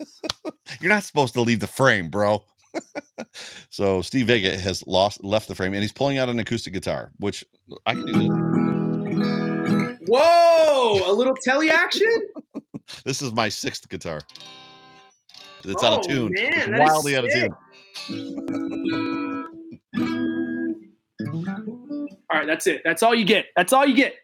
You're not supposed to leave the frame, bro. so Steve Vega has lost left the frame and he's pulling out an acoustic guitar, which I can do. This. Whoa! A little telly action. this is my sixth guitar. It's oh, out of tune. Man, wildly out of tune. All right, that's it. That's all you get. That's all you get.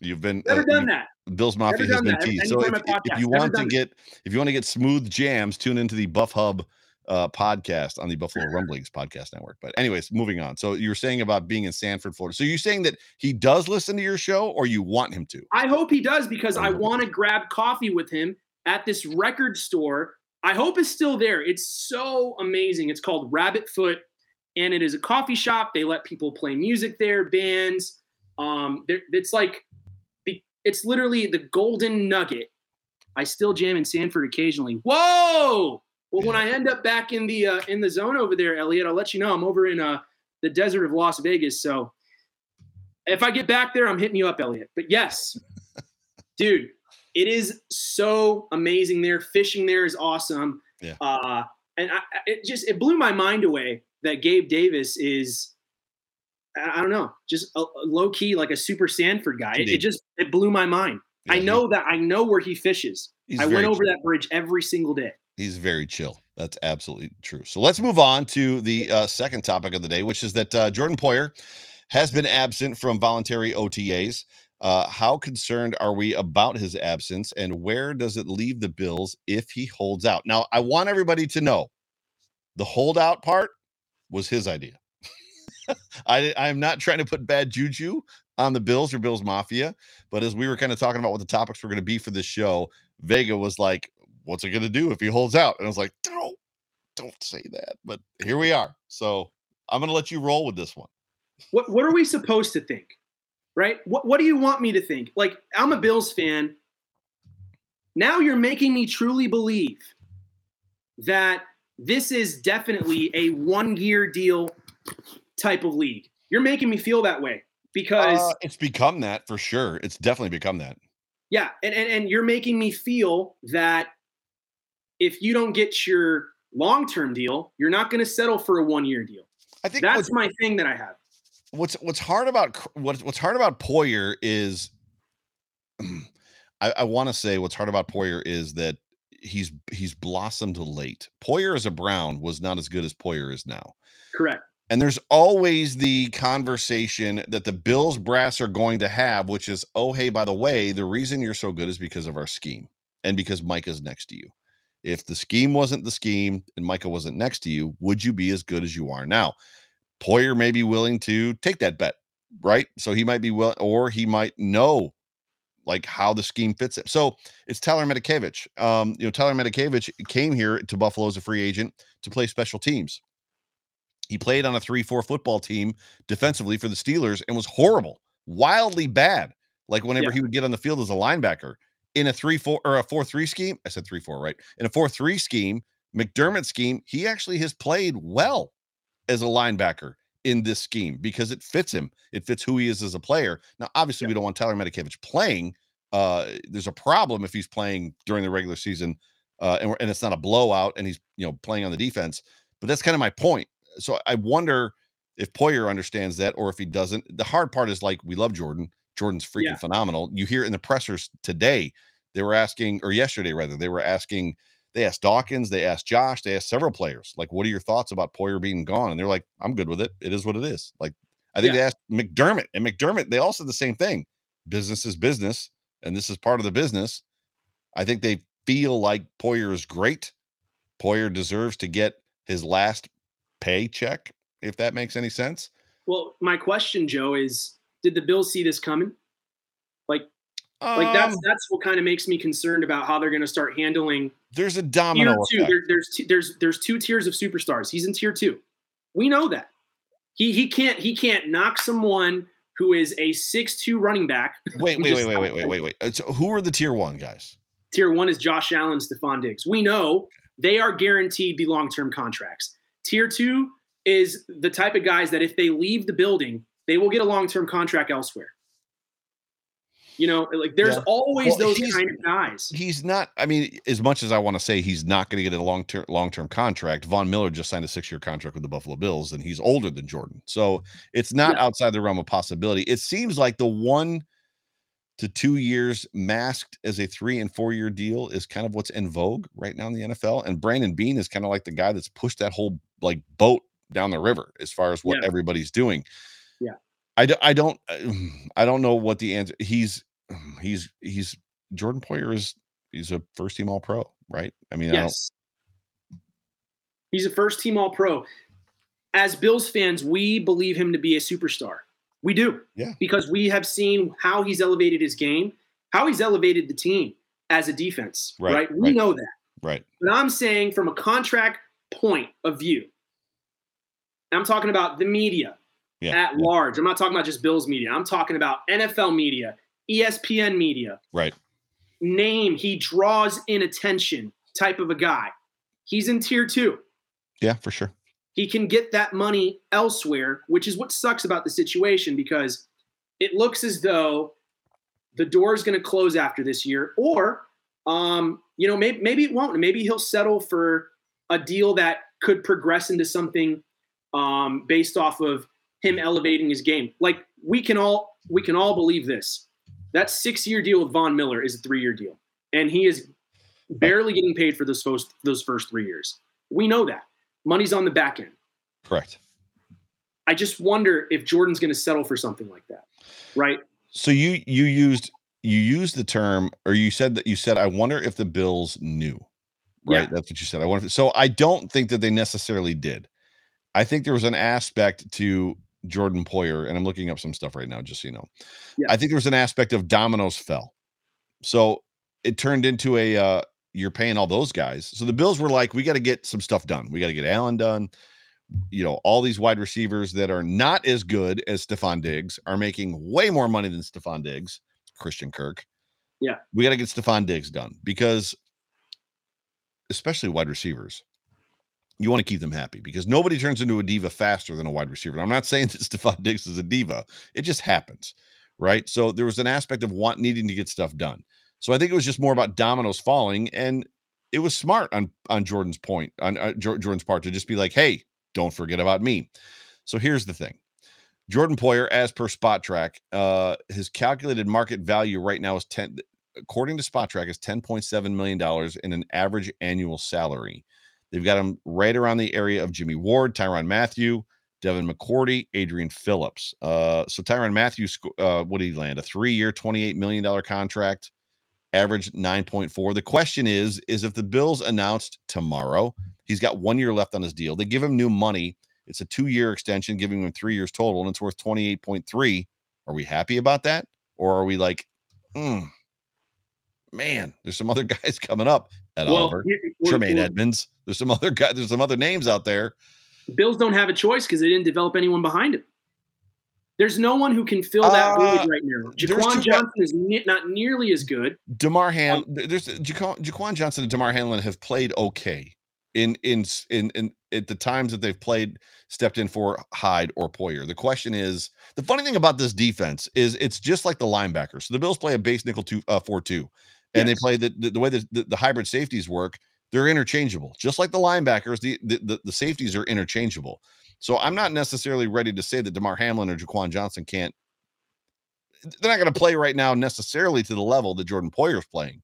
You've been Never uh, done that. Bill's Mafia has been that. teased. Any So if, if you want to get if you want to get smooth jams, tune into the Buff Hub uh, podcast on the Buffalo Rumblings podcast network. But anyways, moving on. So you were saying about being in Sanford, Florida. So you're saying that he does listen to your show, or you want him to? I hope he does because I want to grab coffee with him at this record store. I hope it's still there. It's so amazing. It's called Rabbit Foot, and it is a coffee shop. They let people play music there, bands. Um, there- it's like the- it's literally the golden nugget. I still jam in Sanford occasionally. Whoa! Well, when I end up back in the uh, in the zone over there, Elliot, I'll let you know. I'm over in uh, the desert of Las Vegas, so if I get back there, I'm hitting you up, Elliot. But yes, dude, it is so amazing there. Fishing there is awesome. Yeah. Uh, and I, it just it blew my mind away that Gabe Davis is. I don't know, just a, a low key like a super Sanford guy. It, it just it blew my mind. Yeah, I know that I know where he fishes. he's I went over chill. that bridge every single day. He's very chill. That's absolutely true. So let's move on to the uh, second topic of the day, which is that uh, Jordan Poyer has been absent from voluntary OTAs. Uh, how concerned are we about his absence, and where does it leave the Bills if he holds out? Now, I want everybody to know the holdout part was his idea. I I am not trying to put bad juju on the Bills or Bills Mafia, but as we were kind of talking about what the topics were going to be for this show, Vega was like, "What's it going to do if he holds out?" And I was like, "No, don't say that." But here we are. So I'm going to let you roll with this one. What what are we supposed to think? Right? What what do you want me to think? Like I'm a Bills fan. Now you're making me truly believe that this is definitely a one year deal type of league. You're making me feel that way because Uh, it's become that for sure. It's definitely become that. yeah, and, and and you're making me feel that if you don't get your long term deal, you're not going to settle for a one year deal. I think That's my thing that I have. what's what's hard about Cr- what's what's hard about Poyer is I, I want to say what's hard about Poyer is that he's he's blossomed late. Poyer as a Brown was not as good as Poyer is now. Correct. And there's always the conversation that the Bills brass are going to have, which is, oh, hey, by the way, the reason you're so good is because of our scheme and because Micah's next to you. If the scheme wasn't the scheme and Micah wasn't next to you, would you be as good as you are now? Poyer may be willing to take that bet, right? So he might be well, or he might know like how the scheme fits it. So it's Tyler Matakevich. Um, you know, Tyler Matakevich came here to Buffalo as a free agent to play special teams. He played on a 3 4 football team defensively for the Steelers and was horrible, wildly bad. Like whenever Yeah. he would get on the field as a linebacker in a 3 4 or a 4 3 scheme. I said 3 4, right? In a 4 3 scheme, McDermott scheme, he actually has played well as a linebacker in this scheme because it fits him. It fits who he is as a player. Now, obviously, we don't want Tyler Matakevich playing. Uh, there's a problem if he's playing during the regular season, uh, and, we're- and it's not a blowout, and he's you know playing on the defense. But that's kind of my point. So I wonder if Poyer understands that, or if he doesn't. The hard part is like we love Jordan. Jordan's freaking Yeah. phenomenal. You hear in the pressers today, they were asking, or yesterday rather, they were asking. They asked Dawkins, they asked Josh, they asked several players, like, what are your thoughts about Poyer being gone? And they're like, I'm good with it. It is what it is. Like, I think Yeah. they asked McDermott, and McDermott, they all said the same thing. Business is business, and this is part of the business. I think they feel like Poyer is great. Poyer deserves to get his last paycheck, if that makes any sense. Well, my question, Joe, is did the Bills see this coming? Like, like that's Um, that's what kind of makes me concerned about how they're going to start handling there's a tier domino two. effect. There, there's t- there's there's two tiers of superstars. He's in tier two. We know that. He he can't he can't knock someone who is a six two running back. Wait, wait, wait, wait, wait, wait, wait, wait. So who are the tier one guys? Tier one is Josh Allen, Stefon Diggs. We know they are guaranteed the long term contracts. Tier two is the type of guys that if they leave the building, they will get a long term contract elsewhere. You know, like there's Yeah. always Well, those kind of guys. He's not. I mean, as much as I want to say he's not going to get a long term long term contract, Von Miller just signed a six year contract with the Buffalo Bills, and he's older than Jordan, so it's not Yeah. outside the realm of possibility. It seems like the one to two years masked as a three and four year deal is kind of what's in vogue right now in the NFL, and Brandon Beane is kind of like the guy that's pushed that whole like boat down the river as far as what Yeah. everybody's doing. I, do, I don't uh, I don't know what the answer. He's he's he's Jordan Poyer is he's a first team All Pro, right? I mean, I. Yes. He's a first team All Pro. As Bills fans, we believe him to be a superstar. We do. Yeah. Because we have seen how he's elevated his game, how he's elevated the team as a defense. Right, Right. We right. know that. Right. But I'm saying from a contract point of view, I'm talking about the media Yeah. at yeah, large. I'm not talking about just Bills media. I'm talking about NFL media, ESPN media, Right. name, he draws in attention type of a guy. He's in tier two. Yeah, for sure. He can get that money elsewhere, which is what sucks about the situation because it looks as though the door is going to close after this year, or um, you know, maybe maybe it won't. Maybe he'll settle for a deal that could progress into something um, based off of him elevating his game. Like we can all we can all believe this. That six year deal with Von Miller is a three year deal, and he is barely getting paid for those first those first three years. We know that money's on the back end. Correct. I just wonder if Jordan's going to settle for something like that, right? So you you used you used the term, or you said that you said, I wonder if the Bills knew. Right. Yeah. That's what you said. I wonder. If, so I don't think that they necessarily did. I think there was an aspect to Jordan Poyer, and I'm looking up some stuff right now, just so you know. Yeah. I think there was an aspect of dominoes fell. So it turned into a uh you're paying all those guys. So the Bills were like, we got to get some stuff done. We got to get Allen done. You know, all these wide receivers that are not as good as Stefon Diggs are making way more money than Stefon Diggs, Christian Kirk. Yeah. We got to get Stefon Diggs done because especially wide receivers, you want to keep them happy because nobody turns into a diva faster than a wide receiver. And I'm not saying that Stefon Diggs is a diva. It just happens. Right. So there was an aspect of want needing to get stuff done. So I think it was just more about dominoes falling, and it was smart on on Jordan's point on uh, Jordan's part to just be like, "Hey, don't forget about me." So here's the thing: Jordan Poyer, as per Spotrac, uh, his calculated market value right now is ten, according to Spotrac, is ten point seven million dollars in an average annual salary. They've got him right around the area of Jimmy Ward, Tyrann Mathieu, Devin McCourty, Adrian Phillips. Uh, so Tyrann Mathieu, uh, what did he land? A three-year, twenty-eight million dollar contract average 9.4. The question is is if the Bills announced tomorrow, he's got 1 year left on his deal. They give him new money. It's a 2-year extension giving him 3 years total and it's worth 28.3. Are we happy about that or are we like, "Hmm, man, there's some other guys coming up at Oliver, here- well, Tremaine well, Edmunds. There's some other guys, there's some other names out there. Bills don't have a choice because they didn't develop anyone behind him. There's no one who can fill that Uh, void right now. Jaquan Johnson is ne- not nearly as good. Damar Ham, there's Jaquan, Jaquan Johnson and Damar Hamlin have played okay in in in in at the times that they've played, stepped in for Hyde or Poyer. The question is, the funny thing about this defense is it's just like the linebackers. So the Bills play a base nickel two uh, four two, and they play the, the the way the, the the hybrid safeties work. They're interchangeable, just like the linebackers. The, the the the safeties are interchangeable. So I'm not necessarily ready to say that Damar Hamlin or Jaquan Johnson can't they're not going to play right now necessarily to the level that Jordan Poyer's playing,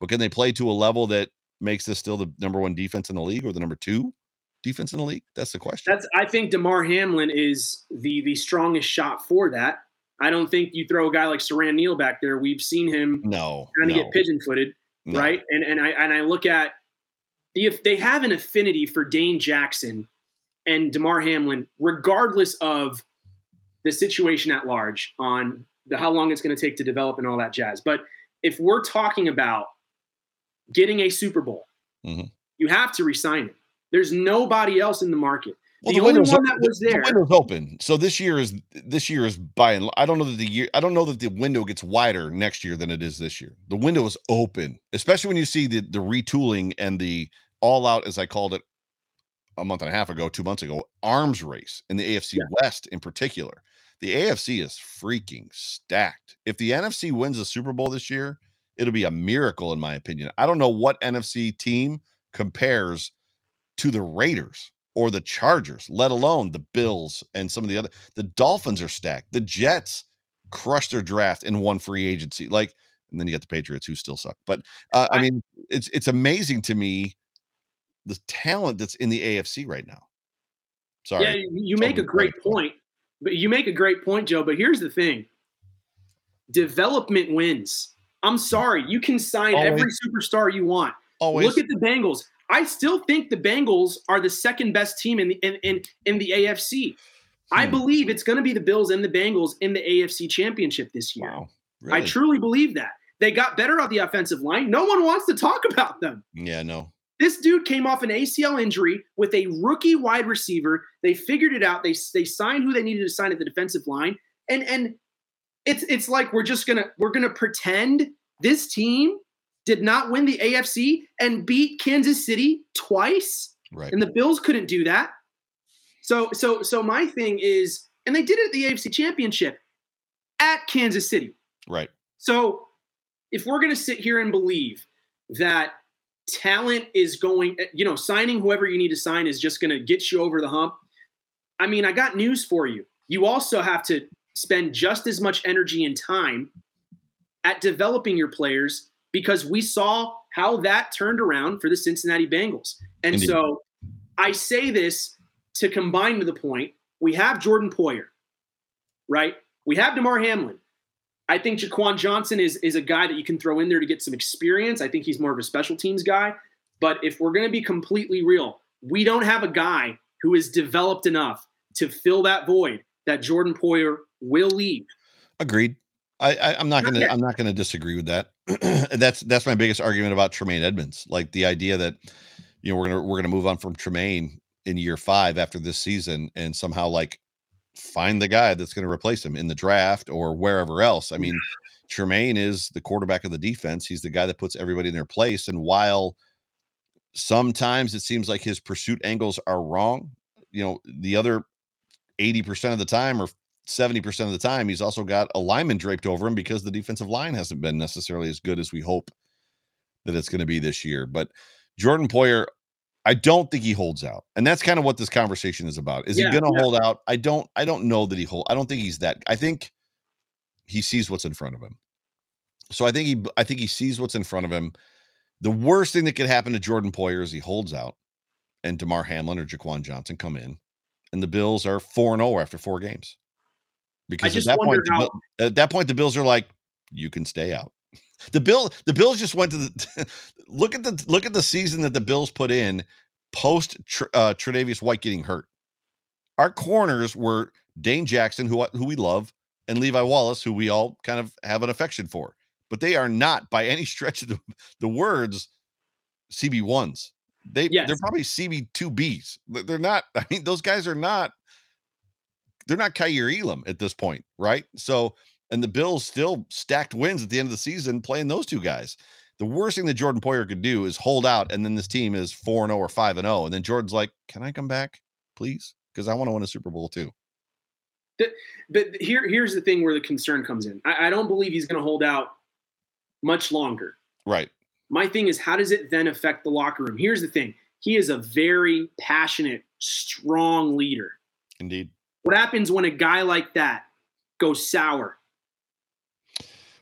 but can they play to a level that makes this still the number one defense in the league or the number two defense in the league? That's the question. That's I think Damar Hamlin is the the strongest shot for that. I don't think you throw a guy like Siran Neal back there. We've seen him no, kind of no, get pigeon footed, no. right? And and I and I look at if they have an affinity for Dane Jackson and Damar Hamlin, regardless of the situation at large on the how long it's going to take to develop and all that jazz. But if we're talking about getting a Super Bowl, Mhm. you have to resign it. There's nobody else in the market. Well, the, only window's one that was the- the window's open. So this year is this year is by and I don't know that the year I don't know that the window gets wider next year than it is this year. The window is open, especially when you see the the retooling and the all out, as I called it a month and a half ago, two months ago, arms race in the AFC Yeah. West in particular. the AFC is freaking stacked. If the NFC wins the Super Bowl this year, it'll be a miracle, in my opinion. I don't know what NFC team compares to the Raiders or the Chargers, let alone the Bills and some of the other. The Dolphins are stacked. The Jets crushed their draft in one free agency. Like, and then you got the Patriots who still suck. But uh, I mean, it's it's amazing to me the talent that's in the AFC right now. Sorry. Yeah, you make a great point. But you make a great point, Joe. But here's the thing: development wins. I'm sorry, you can sign Always. every superstar you want. Always. Look at the Bengals. I still think the Bengals are the second best team in the in in, in the AFC. Hmm. I believe it's going to be the Bills and the Bengals in the AFC Championship this year. Wow, really? I truly believe that. They got better on the offensive line. No one wants to talk about them. Yeah, no. This dude came off an ACL injury with a rookie wide receiver. They figured it out. They they signed who they needed to sign at the defensive line, and and it's it's like we're just gonna we're gonna pretend this team did not win the AFC and beat Kansas City twice. Right. And the Bills couldn't do that. So so so my thing is, and they did it at the AFC Championship at Kansas City. Right. So if we're gonna sit here and believe that talent is going, you know, signing whoever you need to sign is just going to get you over the hump. I mean, I got news for you. You also have to spend just as much energy and time at developing your players because we saw how that turned around for the Cincinnati Bengals. And Indeed. so I say this to combine to the point we have Jordan Poyer, right? We have Damar Hamlin. I think Jaquan Johnson is is a guy that you can throw in there to get some experience. I think he's more of a special teams guy. But if we're going to be completely real, we don't have a guy who is developed enough to fill that void that Jordan Poyer will leave. Agreed. I, I am not gonna I'm not gonna disagree with that. that's that's my biggest argument about Tremaine Edmunds, Like the idea that you know we're gonna we're gonna move on from Tremaine in year five after this season and somehow like find the guy that's going to replace him in the draft or wherever else. I mean, Tremaine is the quarterback of the defense. He's the guy that puts everybody in their place. And while sometimes it seems like his pursuit angles are wrong, you know, the other 80% of the time or 70% of the time, he's also got a lineman draped over him because the defensive line hasn't been necessarily as good as we hope that it's going to be this year. But Jordan Poyer I don't think he holds out. And that's kind of what this conversation is about. Is yeah, he going to yeah. hold out? I don't I don't know that he hold I don't think he's that. I think he sees what's in front of him. So I think he I think he sees what's in front of him. The worst thing that could happen to Jordan Poyer is he holds out and Damar Hamlin or Jaquan Johnson come in and the Bills are 4 0 after 4 games. Because at that point how- at that point the Bills are like you can stay out. The bill, the Bills just went to the look at the look at the season that the Bills put in post uh, Tre'Davious White getting hurt. Our corners were Dane Jackson, who who we love, and Levi Wallace, who we all kind of have an affection for. But they are not by any stretch of the, the words CB ones. They yes. they're probably CB two Bs. They're not. I mean, those guys are not. They're not Kaiir Elam at this point, right? So and the Bills still stacked wins at the end of the season playing those two guys. The worst thing that Jordan Poyer could do is hold out, and then this team is 4 0 or 5 0. And then Jordan's like, Can I come back, please? Because I want to win a Super Bowl too. But here, here's the thing where the concern comes in. I, I don't believe he's going to hold out much longer. Right. My thing is, how does it then affect the locker room? Here's the thing he is a very passionate, strong leader. Indeed. What happens when a guy like that goes sour?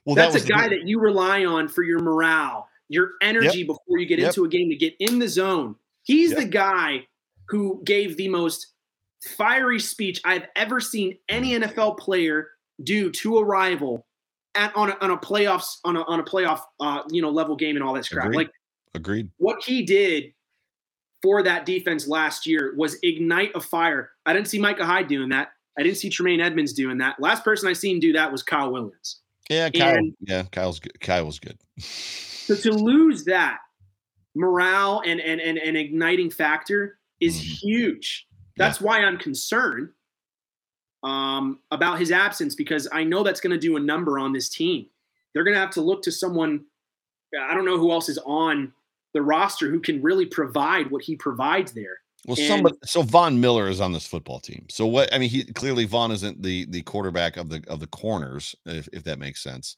Well, that's that a guy that you rely on for your morale, your energy yep. before you get yep. into a game to get in the zone. He's yep. the guy who gave the most fiery speech I've ever seen any NFL player do to a rival at on a, on a playoffs on a on a playoff uh, you know level game and all that crap. Agreed. Like agreed. What he did for that defense last year was ignite a fire. I didn't see Micah Hyde doing that. I didn't see Tremaine Edmunds doing that. Last person I seen do that was Kyle Williams. Yeah, Kyle. And yeah, Kyle's good. Kyle was good. so to lose that morale and and and, and igniting factor is mm-hmm. huge. That's yeah. why I'm concerned um, about his absence because I know that's going to do a number on this team. They're going to have to look to someone. I don't know who else is on the roster who can really provide what he provides there. Well, and, somebody so Von Miller is on this football team. So what I mean, he clearly Von isn't the the quarterback of the of the corners, if, if that makes sense.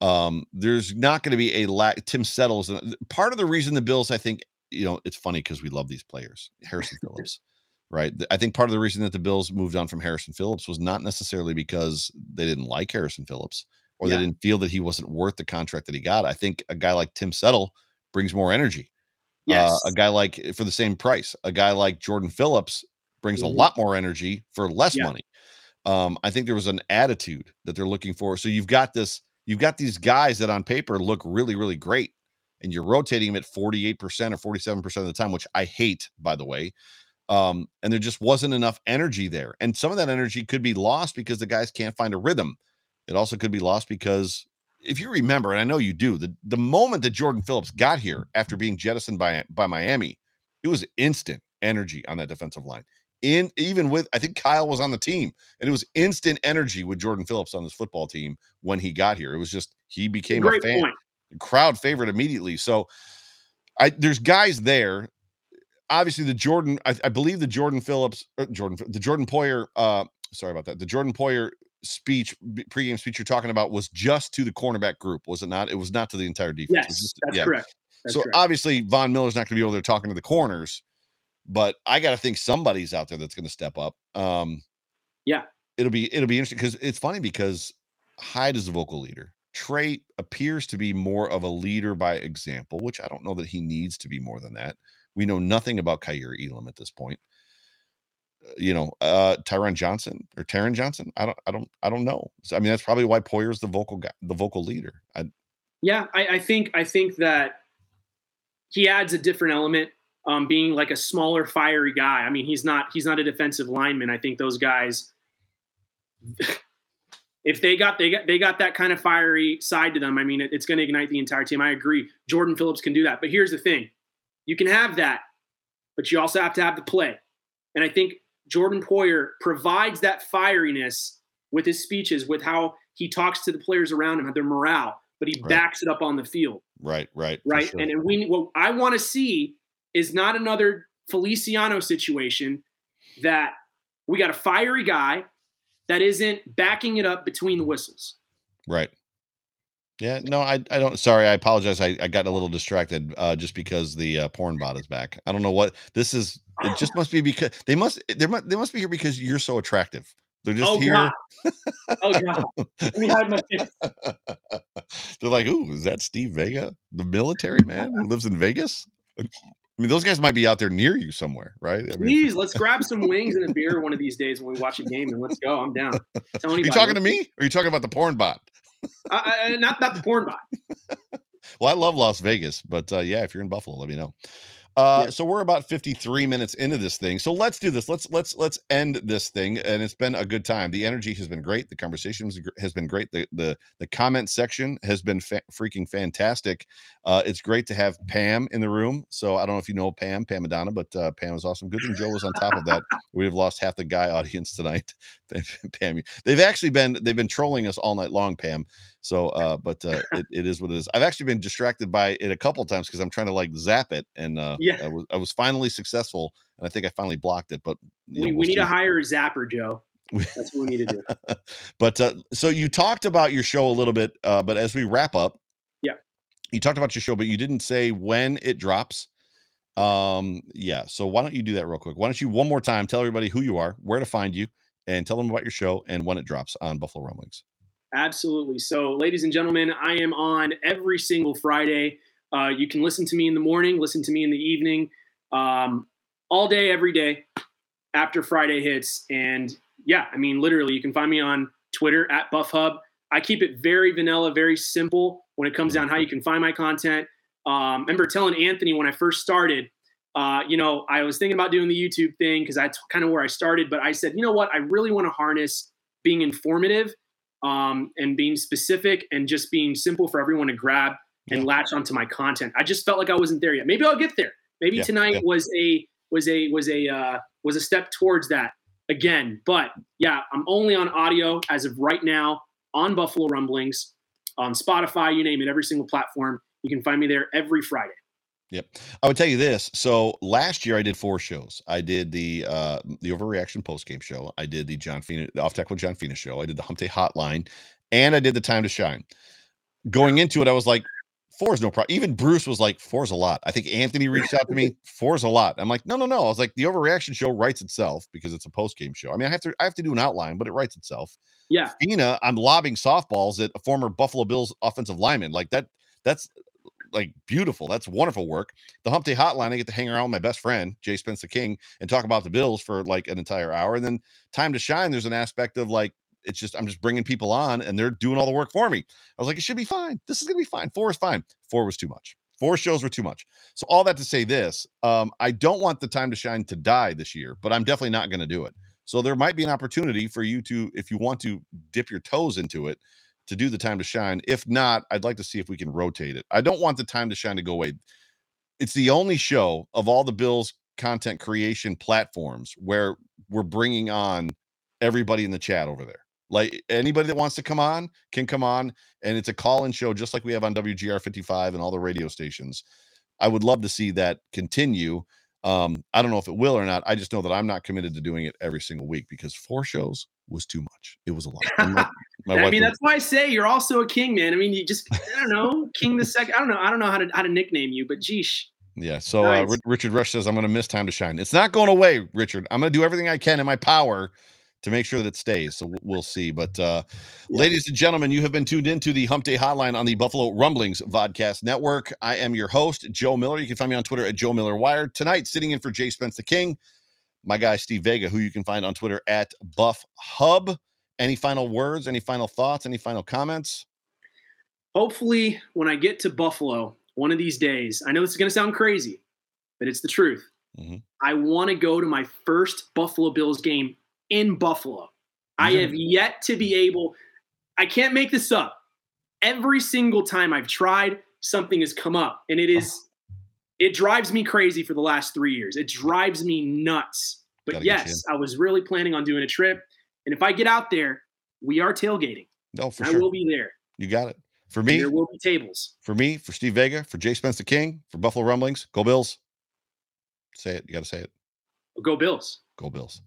Um, there's not going to be a lack. Tim Settles part of the reason the Bills, I think, you know, it's funny because we love these players. Harrison Phillips, right? I think part of the reason that the Bills moved on from Harrison Phillips was not necessarily because they didn't like Harrison Phillips or yeah. they didn't feel that he wasn't worth the contract that he got. I think a guy like Tim Settle brings more energy. Yes. Uh, a guy like for the same price, a guy like Jordan Phillips brings mm-hmm. a lot more energy for less yeah. money. Um, I think there was an attitude that they're looking for. So you've got this, you've got these guys that on paper look really, really great, and you're rotating them at 48% or 47% of the time, which I hate, by the way. Um, and there just wasn't enough energy there. And some of that energy could be lost because the guys can't find a rhythm. It also could be lost because if you remember, and I know you do, the, the moment that Jordan Phillips got here after being jettisoned by by Miami, it was instant energy on that defensive line. In even with I think Kyle was on the team, and it was instant energy with Jordan Phillips on this football team when he got here. It was just he became Great a fan, point. crowd favorite immediately. So I there's guys there. Obviously, the Jordan, I, I believe the Jordan Phillips, uh, Jordan, the Jordan Poyer, uh, sorry about that. The Jordan Poyer speech, pregame speech you're talking about was just to the cornerback group, was it not? It was not to the entire defense. Yes, just, that's yeah. correct. That's so correct. obviously Von Miller's not going to be over there talking to the corners, but I got to think somebody's out there that's going to step up. Um, yeah, it'll be it'll be interesting because it's funny because Hyde is the vocal leader. Trey appears to be more of a leader by example, which I don't know that he needs to be more than that. We know nothing about Kaiir Elam at this point you know, uh Tyron Johnson or Taron Johnson. I don't I don't I don't know. So, I mean, that's probably why Poyer's the vocal guy, the vocal leader. I, yeah, I, I think I think that he adds a different element. Um, being like a smaller, fiery guy. I mean, he's not he's not a defensive lineman. I think those guys, if they got they got they got that kind of fiery side to them, I mean, it, it's going to ignite the entire team. I agree. Jordan Phillips can do that. But here's the thing: you can have that, but you also have to have the play. And I think Jordan Poyer provides that fieriness with his speeches, with how he talks to the players around him, their morale, but he right. backs it up on the field. Right, right, right. Sure. And, and we what I want to see is not another Feliciano situation that we got a fiery guy that isn't backing it up between the whistles. Right. Yeah, no, I, I don't. Sorry, I apologize. I, I got a little distracted uh, just because the uh, porn bot is back. I don't know what this is. It just must be because they must they must they must be here because you're so attractive. They're just oh, here. God. Oh god! Let me hide my face. They're like, "Ooh, is that Steve Vega, the military man who lives in Vegas?" I mean, those guys might be out there near you somewhere, right? I mean, Please, let's grab some wings and a beer one of these days when we watch a game, and let's go. I'm down. Are you talking to me? Or are you talking about the porn bot? uh, not not the porn bot. well, I love Las Vegas, but uh, yeah, if you're in Buffalo, let me know. Uh, yeah. So we're about 53 minutes into this thing. So let's do this. Let's let's let's end this thing. And it's been a good time. The energy has been great. The conversation has been great. The the the comment section has been fa- freaking fantastic. Uh, it's great to have Pam in the room. So I don't know if you know Pam, Pam Madonna, but uh, Pam is awesome. Good thing Joe was on top of that. We'd have lost half the guy audience tonight. Pam, they've actually been they've been trolling us all night long, Pam. So, uh, but uh, it, it is what it is. I've actually been distracted by it a couple times because I'm trying to like zap it, and uh, yeah, I was I was finally successful, and I think I finally blocked it. But we, know, we'll we need to hire a zapper, Joe. That's what we need to do. but uh, so you talked about your show a little bit, uh, but as we wrap up, yeah, you talked about your show, but you didn't say when it drops. Um, yeah. So why don't you do that real quick? Why don't you one more time tell everybody who you are, where to find you, and tell them about your show and when it drops on Buffalo Rumblings. Absolutely. So, ladies and gentlemen, I am on every single Friday. Uh, you can listen to me in the morning, listen to me in the evening, um, all day, every day after Friday hits. And yeah, I mean, literally, you can find me on Twitter at Buff Hub. I keep it very vanilla, very simple when it comes down how you can find my content. Um, remember telling Anthony when I first started, uh, you know, I was thinking about doing the YouTube thing because that's kind of where I started. But I said, you know what? I really want to harness being informative um, and being specific and just being simple for everyone to grab and yeah. latch onto my content. I just felt like I wasn't there yet. Maybe I'll get there. Maybe yeah, tonight yeah. was a was a was a uh, was a step towards that again. But yeah, I'm only on audio as of right now on Buffalo Rumblings, on Spotify, you name it, every single platform. You can find me there every Friday. Yep. I would tell you this. So last year I did four shows. I did the uh the overreaction post game show. I did the John Fina the off with John Fina show. I did the Hump Day Hotline, and I did the Time to Shine. Going into it, I was like, four is no problem. Even Bruce was like, four is a lot. I think Anthony reached out to me, four is a lot. I'm like, no, no, no. I was like, the overreaction show writes itself because it's a post game show. I mean, I have to I have to do an outline, but it writes itself. Yeah. Fina, I'm lobbing softballs at a former Buffalo Bills offensive lineman. Like that, that's like beautiful. That's wonderful work. The Hump Day Hotline, I get to hang around with my best friend Jay Spencer King and talk about the Bills for like an entire hour. And then Time to Shine, there's an aspect of like it's just I'm just bringing people on and they're doing all the work for me. I was like, it should be fine. This is gonna be fine. Four is fine. Four was too much. Four shows were too much. So all that to say this, um, I don't want the Time to Shine to die this year, but I'm definitely not going to do it. So there might be an opportunity for you to, if you want to dip your toes into it, to do the time to shine. If not, I'd like to see if we can rotate it. I don't want the time to shine to go away. It's the only show of all the Bills content creation platforms where we're bringing on everybody in the chat over there. Like anybody that wants to come on can come on, and it's a call in show just like we have on WGR 55 and all the radio stations. I would love to see that continue. Um, I don't know if it will or not. I just know that I'm not committed to doing it every single week because four shows was too much. It was a lot. My, my I mean, that's why I say you're also a king, man. I mean, you just I don't know, king the second. I don't know. I don't know how to how to nickname you, but geesh. Yeah. So uh, nice. uh, Richard Rush says I'm going to miss time to shine. It's not going away, Richard. I'm going to do everything I can in my power to make sure that it stays. So we'll see. But uh, yeah. ladies and gentlemen, you have been tuned into the Hump Day Hotline on the Buffalo Rumblings Vodcast Network. I am your host, Joe Miller. You can find me on Twitter at Joe Miller Wired. Tonight, sitting in for Jay Spence the King, my guy Steve Vega, who you can find on Twitter at Buff Hub. Any final words? Any final thoughts? Any final comments? Hopefully, when I get to Buffalo one of these days, I know this is going to sound crazy, but it's the truth. Mm-hmm. I want to go to my first Buffalo Bills game in Buffalo. Mm-hmm. I have yet to be able, I can't make this up. Every single time I've tried, something has come up, and it is, it drives me crazy for the last three years. It drives me nuts. But Gotta yes, I was really planning on doing a trip. And if I get out there, we are tailgating. No, for I sure. I will be there. You got it. For me, and there will be tables. For me, for Steve Vega, for Jay Spencer King, for Buffalo Rumblings, go Bills. Say it. You got to say it. Go Bills. Go Bills.